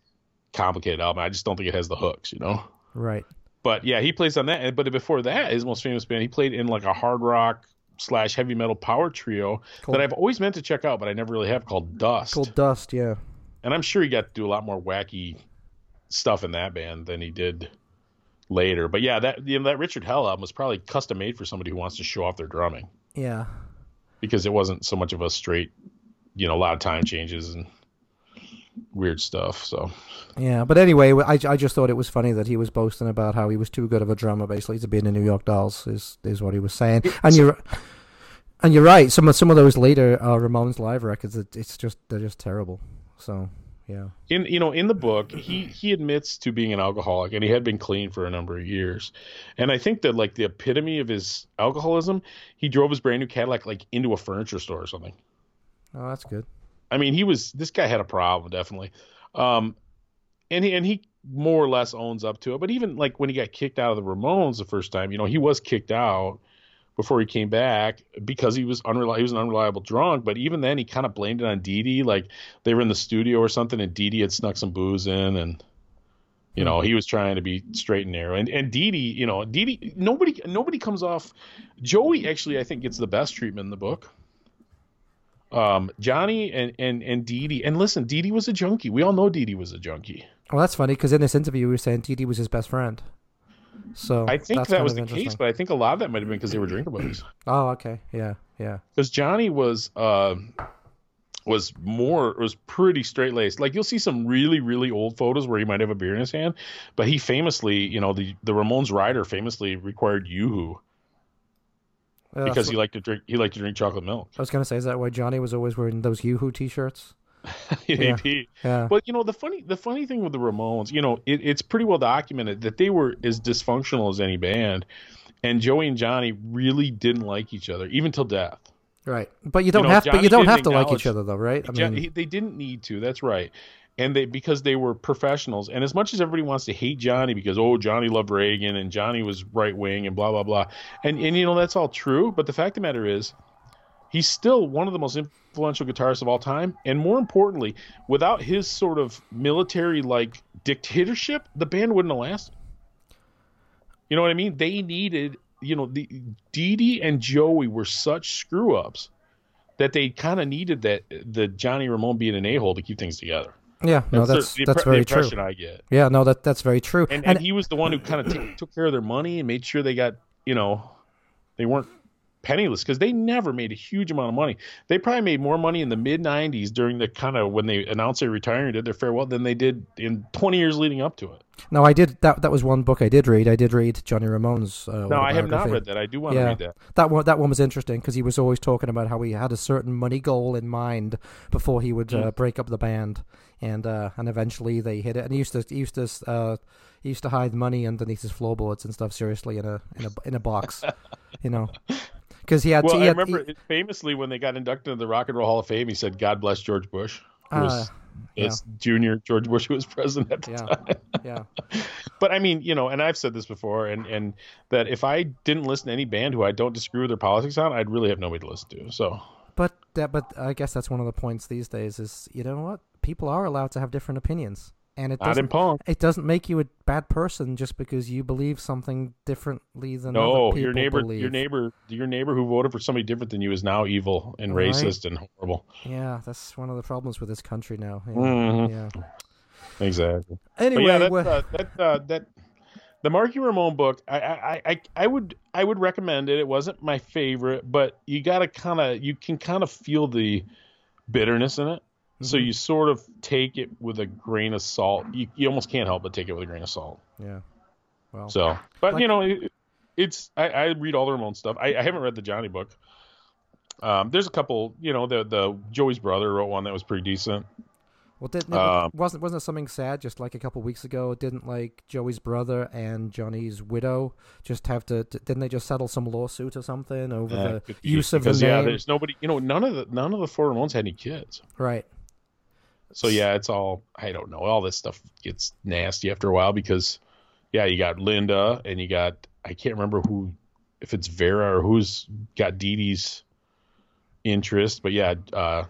complicated album. I just don't think it has the hooks, you know. Right. But yeah, he plays on that. But before that, his most famous band, he played in like a hard rock slash heavy metal power trio Cool. that I've always meant to check out, but I never really have called Dust. Called Dust, yeah. And I'm sure he got to do a lot more wacky stuff in that band than he did later. But yeah, that you know, that Richard Hell album was probably custom made for somebody who wants to show off their drumming Yeah. because it wasn't so much of a straight, you know, a lot of time changes and weird stuff. So Yeah, but anyway, I, I just thought it was funny that he was boasting about how he was too good of a drummer, basically, to be in the New York Dolls. Is is what he was saying, and you're and you're right. Some of some of those later uh, Ramones live records, it, it's just they're just terrible. So yeah, in you know in the book he he admits to being an alcoholic and he had been clean for a number of years and i think that like the epitome of his alcoholism he drove his brand new cadillac like into a furniture store or something oh that's good. I mean he was this guy had a problem definitely um and he and he more or less owns up to it but even like when he got kicked out of the ramones the first time you know he was kicked out before he came back because he was unreliable. He was an unreliable drunk, but even then he kind of blamed it on Dee Dee. Like they were in the studio or something, and Dee Dee had snuck some booze in, and you know he was trying to be straight and narrow. And and Dee Dee, you know, Dee Dee, nobody nobody comes off. Joey actually, I think, gets the best treatment in the book. Um, Johnny and and and Dee Dee, and listen, Dee Dee was a junkie. We all know Dee Dee was a junkie. Well, that's funny because in this interview, he was saying Dee Dee was his best friend. So I think that was the case, but I think a lot of that might have been because they were drinking buddies. Oh, okay, yeah, yeah, because Johnny was uh was more was pretty straight laced. Like you'll see some really really old photos where he might have a beer in his hand, but he famously, you know, the the Ramones rider famously required yoo-hoo Uh, because he liked to drink he liked to drink chocolate milk. I was gonna say, is that why Johnny was always wearing those YooHoo t-shirts? Maybe. Yeah, But you know the funny the funny thing with the Ramones, you know, it, it's pretty well documented that they were as dysfunctional as any band, and Joey and Johnny really didn't like each other even till death. right. But you don't know, have, but you don't have to like each other, though, right? I mean, he- they didn't need to. That's right. And they because they were professionals. And as much as everybody wants to hate Johnny because oh Johnny loved Reagan and Johnny was right wing and blah blah blah, and and you know that's all true. But the fact of the matter is, he's still one of the most influential guitarists of all time. And more importantly, without his sort of military like dictatorship, the band wouldn't have lasted. You know what I mean? They needed, you know, the Dee Dee and Joey were such screw ups that they kind of needed that the Johnny Ramone being an a hole to keep things together. Yeah, no, the- that's the, that's impre- very the true. I get. Yeah, no, that that's very true. And, and he was the one who kind of took care of their money and made sure they got, you know, they weren't penniless because they never made a huge amount of money. They probably made more money in the mid '90s during the kind of when they announced they retiring and did their farewell than they did in 20 years leading up to it. no, I did that. That was one book I did read. I did read Johnny Ramone's. Uh, No, I have not read that. I do want to read that. That one, that one was interesting because he was always talking about how he had a certain money goal in mind before he would uh, break up the band, and uh, and eventually they hit it. And he used to he used to uh, he used to hide money underneath his floorboards and stuff. Seriously, in a in a in a box, you know, because he had. Well, he I had, remember he- famously when they got inducted into the Rock and Roll Hall of Fame, he said, "God bless George Bush." Who was Uh, yeah. it's junior George Bush, who was president at the Yeah. time. yeah, But I mean, you know, and I've said this before, and and that if I didn't listen to any band who I don't disagree with their politics on, I'd really have nobody to listen to. So but that but I guess that's one of the points these days is you know what people are allowed to have different opinions, and it doesn't it doesn't make you a bad person just because you believe something differently than No, other people your neighbor, believe. your neighbor, your neighbor who voted for somebody different than you is now evil and Right. racist and horrible. Yeah, that's one of the problems with this country now. Yeah. Mhm. yeah. Exactly. Anyway, but yeah, that, uh, that uh, that the Marky Ramone book, I, I I I would I would recommend it. It wasn't my favorite, but you got to kind of you can kind of feel the bitterness in it. So Mhm. you sort of take it with a grain of salt. You you almost can't help but take it with a grain of salt. yeah. Well, So, but Like- you know, it, it's I, I read all the Ramone stuff. I, I haven't read the Johnny book. Um, there's a couple, you know, the the Joey's brother wrote one that was pretty decent. well, didn't um, wasn't wasn't it something sad? Just like a couple weeks ago, didn't like Joey's brother and Johnny's widow just have to? Didn't they just settle some lawsuit or something over Uh, the use of the because yeah, there's nobody. You know, none of the none of the four Ramones had any kids. right. So yeah, it's all I don't know. All this stuff gets nasty after a while because yeah, you got Linda and you got I can't remember who if it's Vera or who's got Dee Dee's interest, but yeah, uh,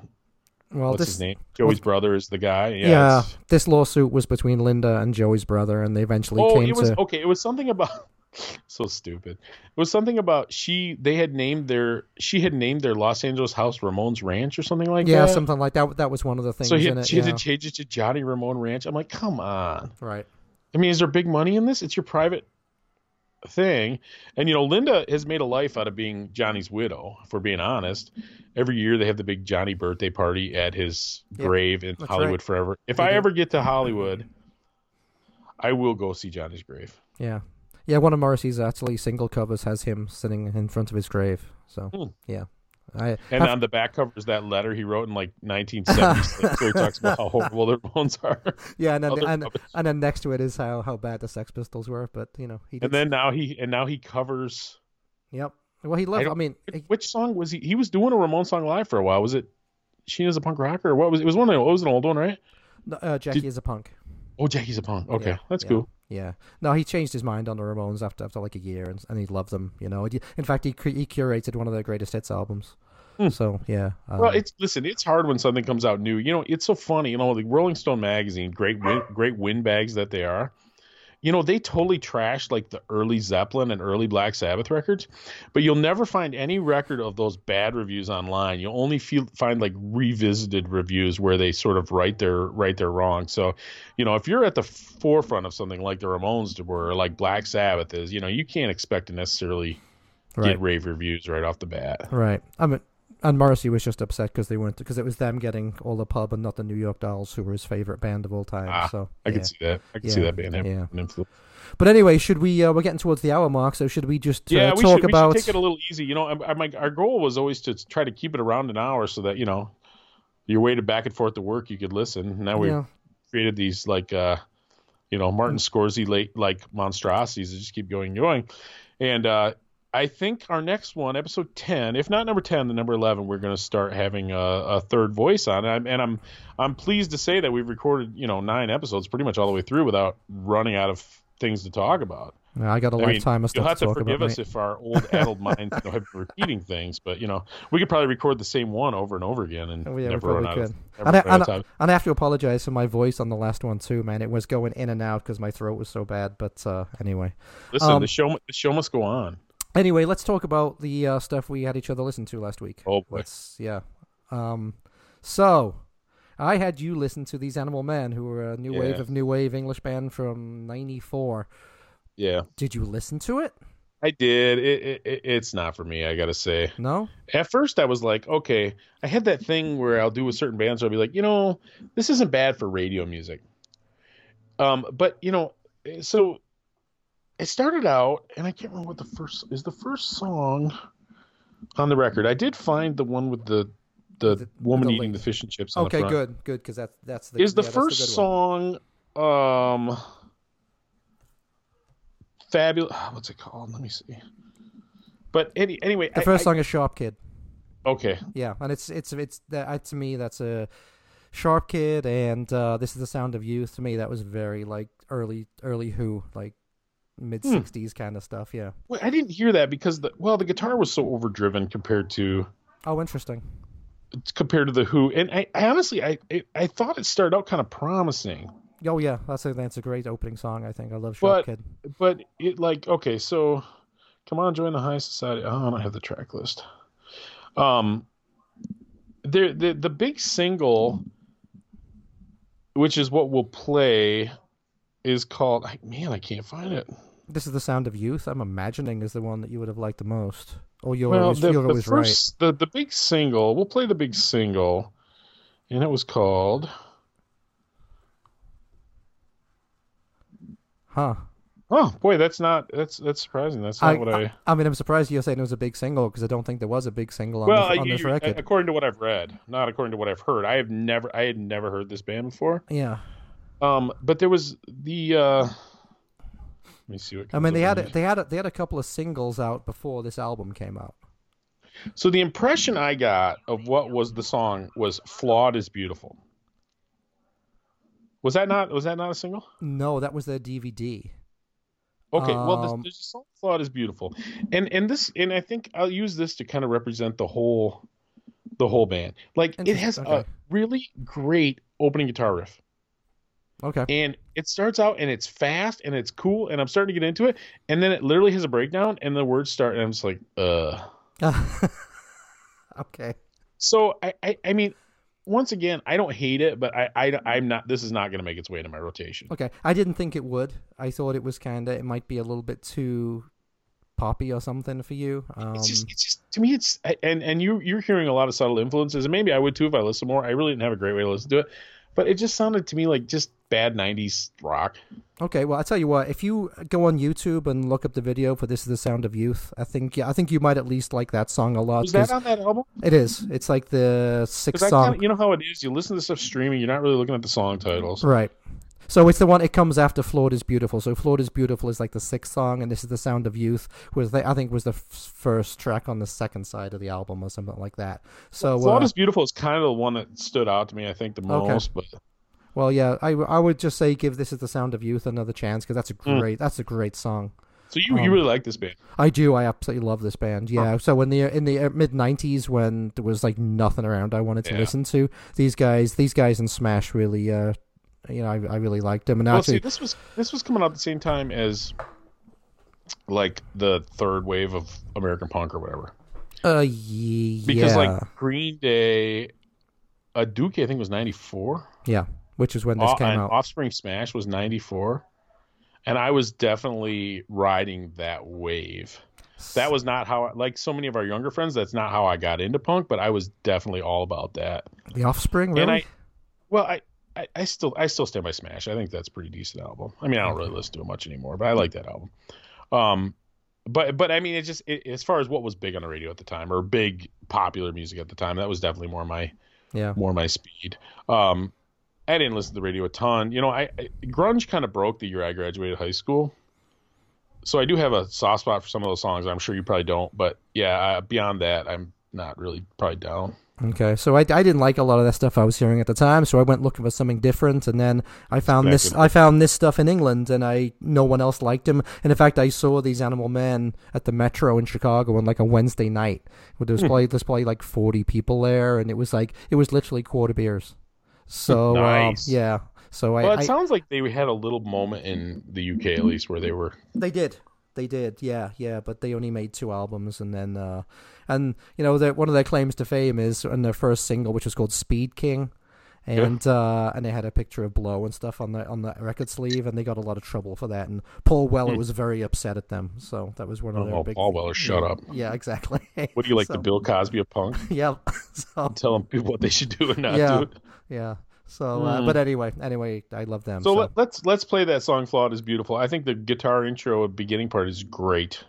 Well, what's this his name? Joey's brother is the guy. Yeah. yeah, this lawsuit was between Linda and Joey's brother, and they eventually Oh, came it was to. okay. It was something about so stupid. It was something about she they had named their she had named their Los Angeles house Ramon's Ranch or something like yeah, that. Yeah, something like that. That was one of the things so he in had, it. she had yeah. to change it to Johnny Ramone Ranch. I'm like, come on. right. I mean, is there big money in this? It's your private thing. And you know, Linda has made a life out of being Johnny's widow, if we're being honest. Every year they have the big Johnny birthday party at his Yep, grave in that's Hollywood right. forever. If They I do. ever get to Hollywood, I will go see Johnny's grave. Yeah. Yeah, one of Morrissey's actually single covers has him sitting in front of his grave. So, Hmm. yeah. I And have- on the back cover is that letter he wrote in like 1976 where he talks about how horrible their bones are. yeah, and then, and, and then next to it is how, how bad the Sex Pistols were, but you know, he did And then now he and now he covers Yep. Well, he loved I, don't- mean, he- which song was he? He was doing a Ramon song live for a while. Was it "She Sheena's a punk rocker or what was it? Was one of it was an old one, right? uh, Jackie is a punk. Oh, Jackie's a punk. Okay, Yeah, that's yeah. cool. Yeah. No, he changed his mind on the Ramones after after like a year, and, and he loved them. You know, in fact, he he curated one of their greatest hits albums. Hmm. So yeah. Um, Well, it's listen. It's hard when something comes out new. You know, it's so funny. You know, the Rolling Stone magazine, great, win, great windbags that they are. You know, they totally trashed like the early Zeppelin and early Black Sabbath records, but you'll never find any record of those bad reviews online. You'll only feel, find like revisited reviews where they sort of right their right their wrong. So, you know, if you're at the forefront of something like the Ramones were, or like Black Sabbath is, you know, you can't expect to necessarily right. get rave reviews right off the bat. Right. I mean, and Morrissey was just upset because they weren't because it was them getting all the pub and not the New York Dolls, who were his favorite band of all time. Ah, so I yeah. can see that. I can see that being having yeah. an influence. But anyway, should we? Uh, we're getting towards the hour mark, so should we just uh, yeah, we talk should, about? we should take it a little easy. You know, I, I, my, our goal was always to try to keep it around an hour so that you know, your way to back and forth to work, you could listen. Now we yeah. created these like, uh, you know, Martin Scorsese late like monstrosities that just keep going and going. And uh, I think our next one, episode ten, if not number ten, the number eleven, we're going to start having a, a third voice on. it. And I'm I'm pleased to say that we've recorded you know nine episodes pretty much all the way through without running out of things to talk about. Yeah, I got a I mean, lifetime of you'll stuff have to to talk forgive about. us mate. if our old addled minds you know, have been repeating things, but you know we could probably record the same one over and over again and Oh, yeah, never run out could. never And I, and, of I, and I have to apologize for my voice on the last one too, man. It was going in and out because my throat was so bad. But uh, anyway, Listen, um, the show the show must go on. Anyway, let's talk about the uh, stuff we had each other listen to last week. Oh boy, Let's yeah. Um, so I had you listen to these Animal Men, who were a new wave of new wave English band from '94. yeah, Did you listen to it? I did. It, it, it it's not for me. I gotta say. No. At first, I was like, okay. I had that thing where I'll do with certain bands. Where I'll be like, you know, this isn't bad for radio music. Um, but you know, so it started out, and I can't remember what the first is. The first song on the record. I did find the one with the the, The- woman the eating the fish and chips. On Okay, the good, good, because that's that's the Is the yeah, that's first one. song um fabulous? What's it called? Let me see. But any, anyway, The I- first I- song is Sharp Kid. Okay, Yeah, and it's it's it's that to me that's a Sharp Kid, and uh, this is the sound of youth. To me, that was very like early early Who, like mid Hmm. '60s kind of stuff. Yeah. Well, I didn't hear that because the well, the guitar was so overdriven compared to Oh, interesting. compared to the Who, and I, I honestly, I, I I thought it started out kind of promising, Oh yeah, that's a that's a great opening song. I think I love Sharp But- Kid. but it like okay, so come on, join the high society. Oh, I don't have the track list. Um, there the the big single, which is what we'll play, is called man, I can't find it. This is the sound of youth. I'm imagining is the one that you would have liked the most. Oh, you're well, always the, you're the always right. the the big single, we'll play the big single, and it was called. Huh. Oh boy, that's not that's that's surprising. That's not I, what I. I, I mean, I'm surprised you're saying it was a big single because I don't think there was a big single on, well, this, on you- this record. according to what I've read, not according to what I've heard. I have never, I had never heard this band before. yeah. Um, but there was the. uh Let me see what. I mean, they had a, they had a, they had a couple of singles out before this album came out. So the impression I got of what was the song was "Flawed is Beautiful." Was that not? Was that not a single? No, that was their DVD. Okay, well, this, Um, there's a song "Flawed is Beautiful," and and this, and I think I'll use this to kind of represent the whole, the whole band. Like it has Interesting, a really great opening guitar riff. Okay. and it starts out and it's fast and it's cool and I'm starting to get into it and then it literally has a breakdown and the words start and I'm just like uh okay. so I, I I mean once again I don't hate it but I, I I'm not this is not going to make its way into my rotation Okay. I didn't think it would. I thought it was kind of it might be a little bit too poppy or something for you. Um, it's just it's just to me it's and and you you're hearing a lot of subtle influences and maybe I would too if I listened more I really didn't have a great way to listen to it but it just sounded to me like just bad 90s rock okay. Well, I tell you what. If you go on YouTube and look up the video for "This Is the Sound of Youth," I think yeah, I think you might at least like that song a lot. was that on that album It is. It's like the sixth song. kinda, you know how it is you listen to stuff streaming you're not really looking at the song titles Right. So it's the one. It comes after "Flawed is Beautiful." So "Flawed is Beautiful" is like the sixth song, and this is the "Sound of Youth," was the, I think was the f- first track on the second side of the album or something like that. So Flawed uh, is Beautiful is kind of the one that stood out to me, I think, the Okay. most. But well, yeah, I, I would just say give "This Is the Sound of Youth" another chance because that's a Mm. great that's a great song. so you, Um, you really like this band? I do. I absolutely love this band. Yeah. So in the in the mid '90s, when there was like nothing around, I wanted to Yeah. listen to these guys. These guys in Smash really, uh, you know, I, I really liked them. And Well, actually, see, this was this was coming out at the same time as like the third wave of American punk or whatever. uh, ye- Because like Green Day, a Dookie, I think was ninety four. yeah, which is when this came out. Offspring Smash was ninety four, and I was definitely riding that wave. That was not how, like so many of our younger friends, that's not how I got into punk. But I was definitely all about that. The Offspring, really? And I, well, I, I, I still, I still stand by Smash. I think that's a pretty decent album. I mean, I don't really listen to it much anymore, but I like that album. Um, but, but I mean, it just it, as far as what was big on the radio at the time or big popular music at the time, that was definitely more my, yeah. more my speed. Um, I didn't listen to the radio a ton. You know, I, I grunge kind of broke the year I graduated high school. So I do have a soft spot for some of those songs. I'm sure you probably don't, but yeah, uh, beyond that, I'm not really probably down. Okay, so I, I didn't like a lot of that stuff I was hearing at the time, so I went looking for something different, and then I found this I found this stuff in England, and I no one else liked him. And in fact, I saw these Animal Men at the Metro in Chicago on like a Wednesday night, where there was Hmm. probably there's probably like forty people there, and it was like it was literally quarter beers. So um, Nice. yeah, so I, Well, it I sounds like they had a little moment in the UK at least where they were. They did. They did. Yeah, yeah. But they only made two albums, and then, uh, and you know, one of their claims to fame is on their first single, which was called Speed King, and uh, and they had a picture of Blow and stuff on the on the record sleeve, and they got a lot of trouble for that. And Paul Weller Hmm. was very upset at them, so that was one of their Oh, big. Paul Weller, shut yeah, up. Yeah, exactly. What do you like, So- the Bill Cosby of punk? Yeah. So Tell them what they should do and not Yeah. do it. yeah. So, uh, Hmm. but anyway, anyway, I love them. So, So, Let, let's let's play that song. Flawed is beautiful. I think the guitar intro beginning part is great.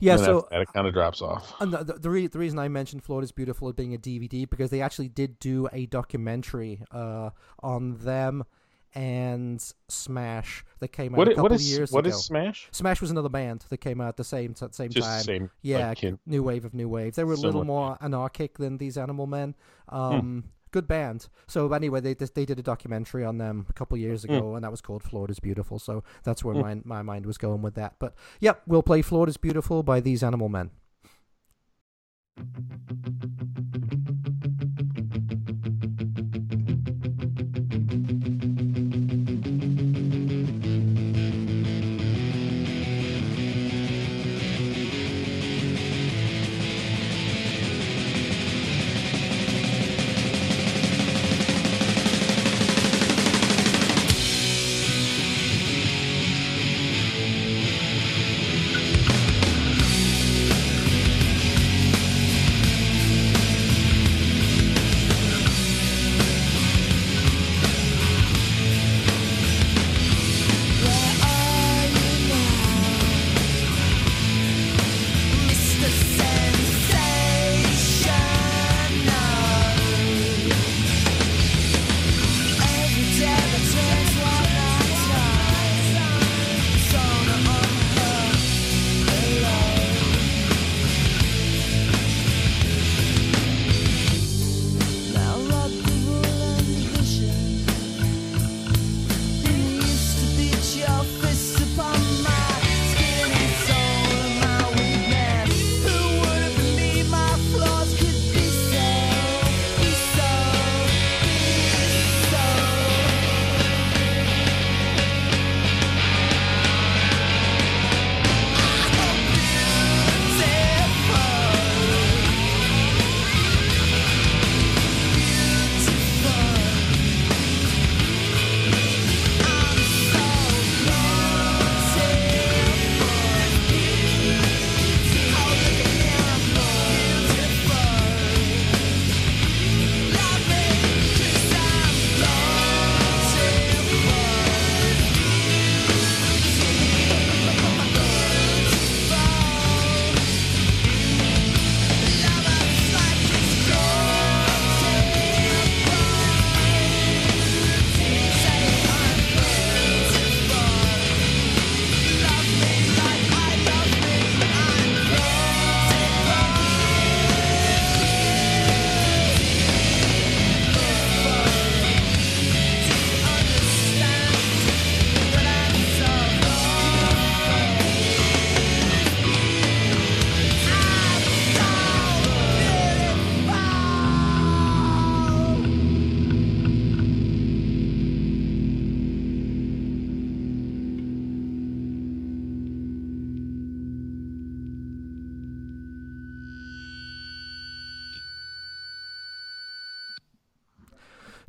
Yeah. And So that, it kind of drops off. And the, the, re- the reason I mentioned Flawed is Beautiful as being a DVD because they actually did do a documentary uh, on them and Smash that came out What a couple what of years what ago. is Smash? Smash was another band that came out at the same t- same Just time. same. yeah, like, new wave of new wave. They were a little more anarchic than these Animal Men. Hmm. Good band. So anyway, they they did a documentary on them a couple years Hmm. ago, and that was called Flawed is Beautiful. So that's where my my mind was going with that. But yep, we'll play Flawed is Beautiful by these Animal Men.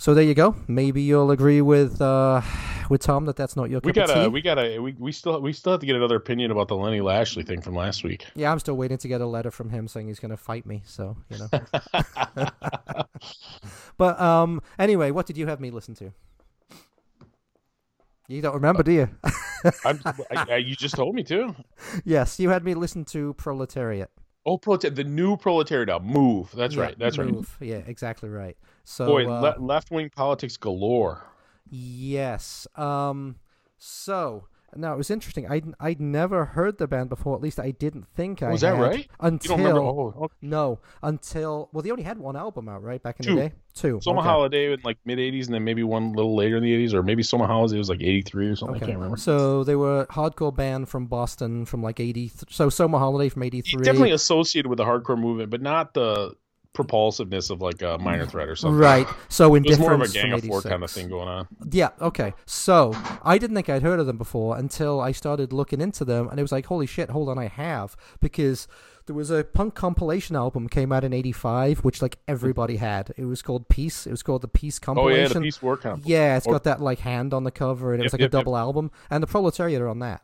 So there you go. Maybe you'll agree with uh, with Tom that that's not your We cup of gotta tea. we gotta we, we still we still have to get another opinion about the Lenny Lashley thing from last week. Yeah, I'm still waiting to get a letter from him saying he's going to fight me. So you know. but um, anyway, what did you have me listen to? You don't remember, do you? I'm, I, I, you just told me to. yes, you had me listen to Proletariat. Oh, prolet- the new proletariat Move. That's Yeah, right. That's right. Move. Yeah, exactly right. So Boy, uh, le- left wing politics galore. Yes. Um. So Now it was interesting. I would I'd never heard the band before. At least I didn't think I Was that had right? You until don't remember? Oh, okay. no until well they only had one album out right back in Two. the day. Two. Soma okay. Holiday in like mid '80s, and then maybe one a little later in the '80s, or maybe Soma Holiday was like '83 or something. I can't remember. So they were a hardcore band from Boston from like eighty. So Soma Holiday from eighty three. Definitely associated with the hardcore movement, but not the propulsiveness of like a Minor Threat or something. Right. So in was more of a Gang of Four kind of thing going on. Yeah, okay. So I didn't think I'd heard of them before until I started looking into them, and it was like, holy shit, hold on, I have because there was a punk compilation album came out in '85, which like everybody had. It was called Peace. It was called the Peace compilation. Oh compilation. yeah, the Peace War Camp. Yeah, it's Or- got that like hand on the cover, and it was like yep, a yep. double album, and the Proletariat are on that.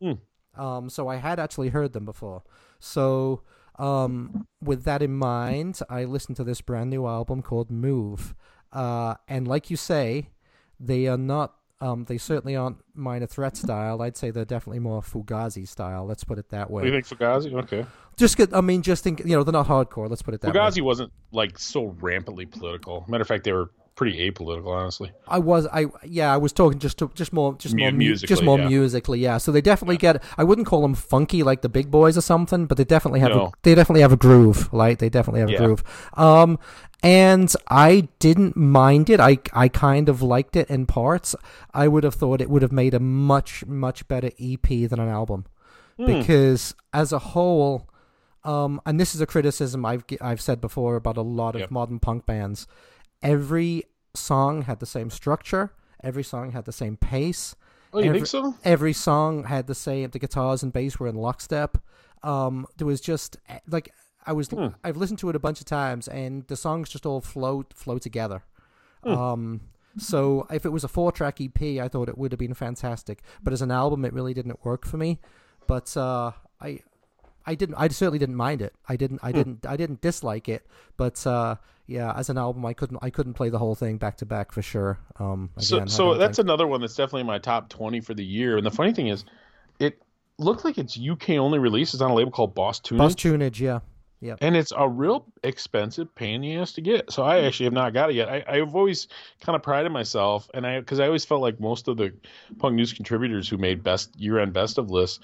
Hmm. Um, so I had actually heard them before. So um, with that in mind, I listened to this brand new album called Move, uh, and like you say, they are not. Um, they certainly aren't minor threat style. I'd say they're definitely more Fugazi style. Let's put it that way. you think, Fugazi? Okay. Just get, I mean, just think, you know, they're not hardcore. Let's put it that way. Fugazi wasn't like so rampantly political. Matter of fact, they were pretty apolitical, honestly. I was I yeah I was talking just to just more just more musically, just more yeah. musically yeah. So they definitely get I wouldn't call them funky like the big boys or something but they definitely have a, they definitely have a groove like they definitely have a groove. Um and I didn't mind it. I I kind of liked it in parts. I would have thought it would have made a much much better EP than an album. Hmm. because as a whole um and this is a criticism I've I've said before about a lot of Yep. modern punk bands every song had the same structure every song had the same pace Oh, you Every- think so? every song had the same the guitars and bass were in lockstep um there was just eh, like i was Hmm. i've listened to it a bunch of times and the songs just all flow flow together Hmm. um so if it was a four track ep i thought it would have been fantastic but as an album it really didn't work for me but uh i I didn't. I certainly didn't mind it. I didn't. Hmm. I didn't. I didn't dislike it. But uh, yeah, as an album, I couldn't. I couldn't play the whole thing back to back for sure. Um, So, again, I so that's think- another one that's definitely in my top 20 for the year. And the funny thing is, it looks like it's UK only release. It's on a label called Boss Tuning. Boss Tuneage. Yeah, yeah. and it's a real expensive pain in the ass to get. So I actually have not got it yet. I, I've always kind of prided myself, and I because I always felt like most of the punk news contributors who made best year end best of lists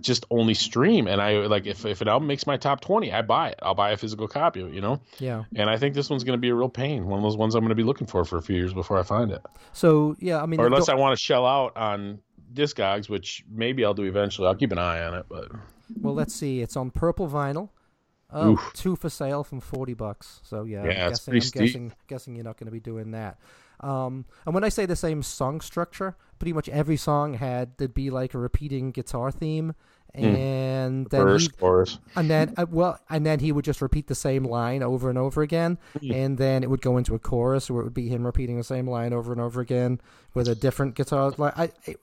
just only stream. And I like if if an album makes my top twenty, I buy it. I'll buy a physical copy, you know. Yeah. And I think this one's going to be a real pain. One of those ones I'm going to be looking for for a few years before I find it, So yeah, I mean, or unless don't- I want to shell out on Discogs, which maybe I'll do eventually. I'll keep an eye on it, but well, let's see. It's on purple vinyl. Oh, Oof. two for sale from forty bucks. So yeah, Yeah, I'm guessing, pretty I'm guessing, guessing you're not going to be doing that. Um, and when I say the same song structure, pretty much every song had there'd be like a repeating guitar theme, and then he, Hmm. chorus. and then uh, well, and then he would just repeat the same line over and over again, Hmm. and then it would go into a chorus where it would be him repeating the same line over and over again with a different guitar. Like I, I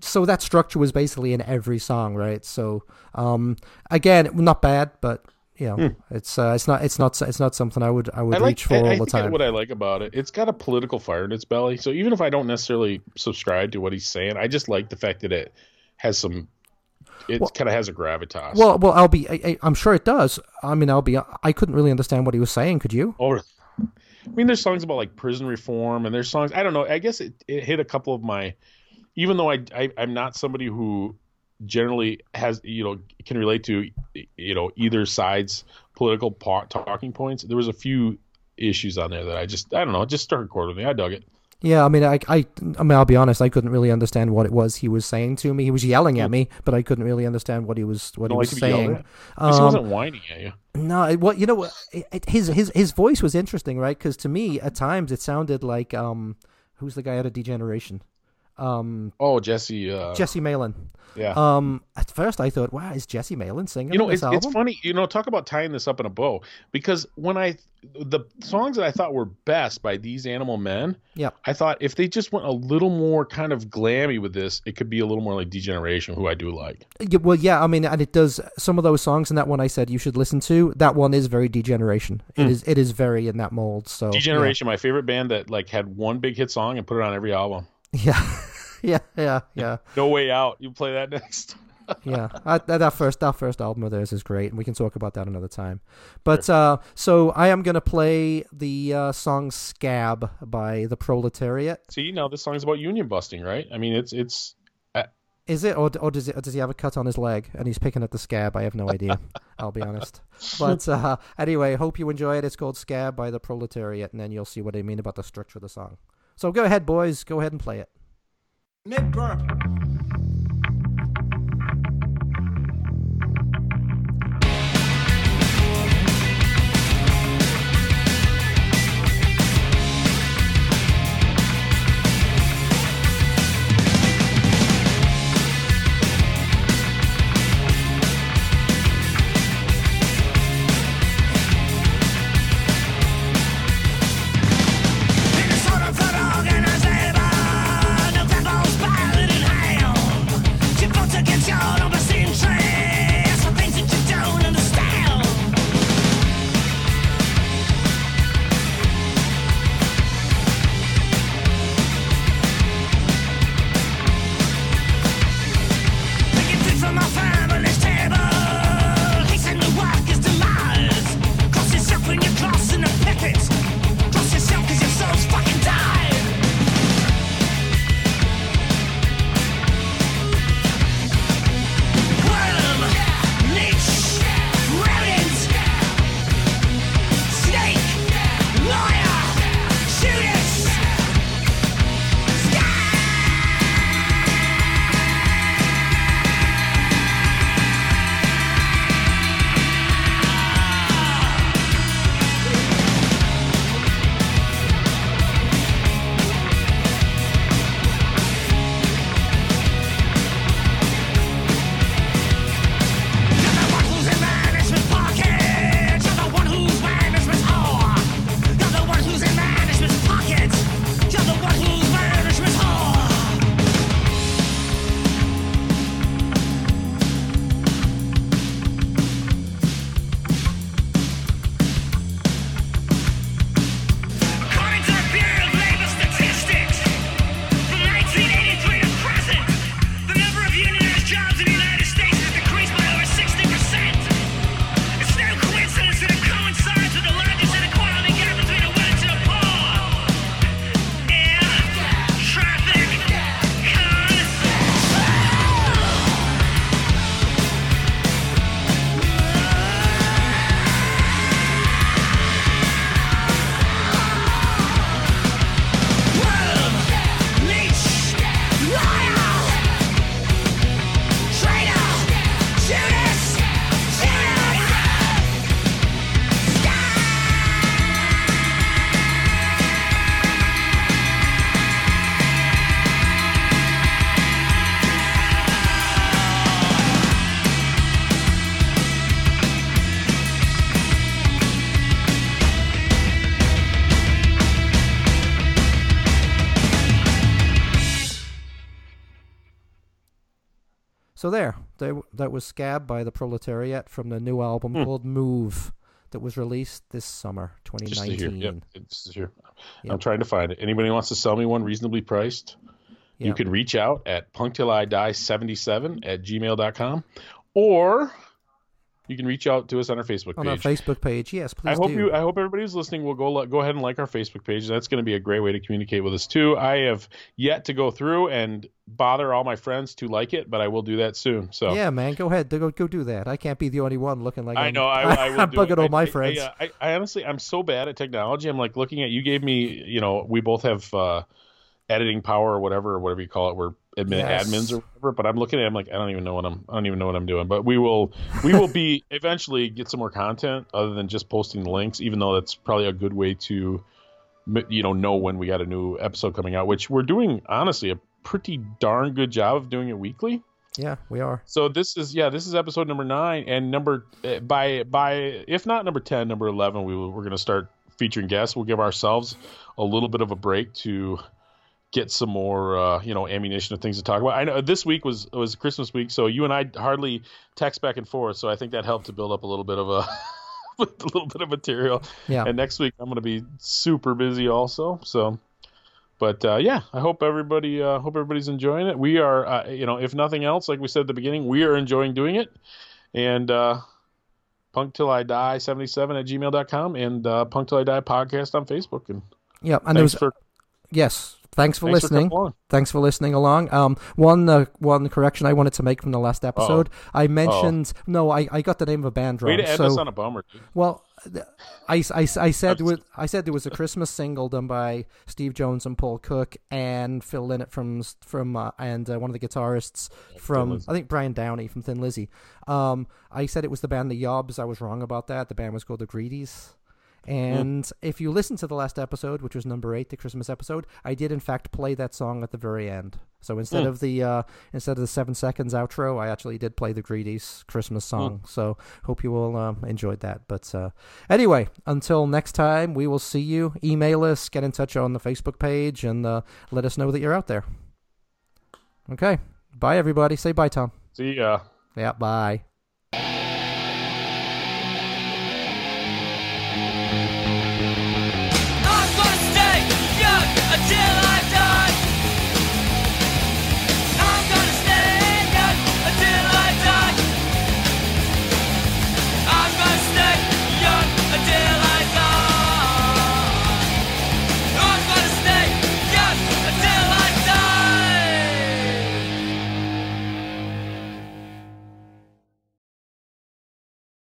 so that structure was basically in every song, right? So um, again, not bad, but you know, it's uh, it's not it's not it's not something I would I would. I like reach for I, all I the time. what I like about it, it's got a political fire in its belly. So even if I don't necessarily subscribe to what he's saying, I just like the fact that it has some. It Well- kind of has a gravitas. Well, well, I'll be. I, I'm sure it does. I mean, I'll be. I couldn't really understand what he was saying. Could you? or, I mean, there's songs about like prison reform, and there's songs. I don't know. I guess it, it hit a couple of my. Even though I, I I'm not somebody who generally has you know can relate to you know either side's political po- talking points. There was a few issues on there that I just I don't know. Just chord with me. I dug it. Yeah, I mean, I, I, I mean, I'll be honest. I couldn't really understand what it was he was saying to me. He was yelling at me, but I couldn't really understand what he was what he was like to be yelled saying. At he Um, wasn't whining at you. No, it, what you know, it, it- his his his voice was interesting, right? Because to me, at times, it sounded like um, who's the guy out of D Generation? Um, Oh, Jesse. Uh, Jesse Malin. yeah. Um, at first, I thought, wow, is Jesse Malin singing you know, it's, album? it's funny. You know, talk about tying this up in a bow. Because when I, the songs that I thought were best by these Animal Men, yeah, I thought if they just went a little more kind of glammy with this, it could be a little more like D Generation, who I do like. Yeah, well, yeah, I mean, and it does some of those songs And that one I said you should listen to. That one is very D Generation. It is it is very in that mold. So yeah. D Generation, my favorite band that like had one big hit song and put it on every album. Yeah, yeah, yeah, yeah, No Way Out. You play that next. yeah. Uh, that, that first that first album of theirs is great, and we can talk about that another time. But uh, so I am gonna play the uh, song "Scab" by the Proletariat. See, now this song's about union busting, right? I mean, it's it's. I, Is it, or, or does it, or does he have a cut on his leg and he's picking at the scab? I have no idea. I'll be honest. But uh, anyway, hope you enjoy it. It's called Scab by the Proletariat, and then you'll see what I mean about the structure of the song. So go ahead, boys. Go ahead and play it. Nick So there, they, that was Scab by the Proletariat from the new album Hmm. called Move that was released this summer, Just to 2019. hear. Yep, it's here. Yep. I'm trying to find it. Anybody wants to sell me one reasonably priced? You Yep. can reach out at punktillidie77 at gmail.com or you can reach out to us on our Facebook page. on our. Facebook page. Yes, please I hope do. you. I hope everybody who's listening will go go ahead and like our Facebook page. That's going to be a great way to communicate with us too. I have yet to go through and bother all my friends to like it, but I will do that soon. So Yeah, man, go ahead. Go go do that. I can't be the only one looking like I I'm, know. I, I will am do bugging it. all my I- friends. I, I, I honestly, I'm so bad at technology. I'm like looking at. You gave me. You know, we both have uh, editing power or whatever, or whatever you call it. We're admin, Yes. admins or whatever. But I'm looking at. it, I'm like, I don't even know what I'm. I don't even know what I'm doing. But we will. We will be eventually get some more content other than just posting links. Even though that's probably a good way to, you know, know when we got a new episode coming out. Which we're doing honestly a pretty darn good job of doing it weekly. yeah, we are. So this is yeah, this is episode number nine, and number uh, by by if not number ten, number eleven, we will, we're going to start featuring guests. We'll give ourselves a little bit of a break to get some more uh, you know ammunition of things to talk about. I know this week was was Christmas week, so you and I hardly text back and forth, so I think that helped to build up a little bit of a. a little bit of material, Yeah. and next week I'm going to be super busy also. So, but uh, yeah, I hope everybody uh, hope everybody's enjoying it. We are, uh, you know, if nothing else, like we said at the beginning, we are enjoying doing it. And uh, punk till I die 77 at gmail.com and uh, punk till I die podcast on Facebook. And Yeah, and there thanks for yes, thanks for Thanks listening. along. Thanks for listening along. Um, one uh, one correction I wanted to make from the last episode. I mentioned no, I, I got the name of a band Way wrong. to end so us on a bummer, dude. well, I, I, I said with, I said there was a Christmas single done by Steve Jones and Paul Cook and Phil Lynott from from uh, and uh, one of the guitarists from I think Brian Downey from Thin Lizzy. Um, I said it was the band The Yobs. I was wrong about that. The band was called The Greedies. And if you listen to the last episode, which was number eight, the Christmas episode, I did in fact play that song at the very end. So instead of the uh, instead of the seven seconds outro, I actually did play the Greedies Christmas song. So hope you all um, enjoyed that. But uh, anyway, until next time, we will see you. Email us, get in touch on the Facebook page, and uh, let us know that you're out there. Okay, bye everybody. Say bye, Tom. See ya. Yeah, bye.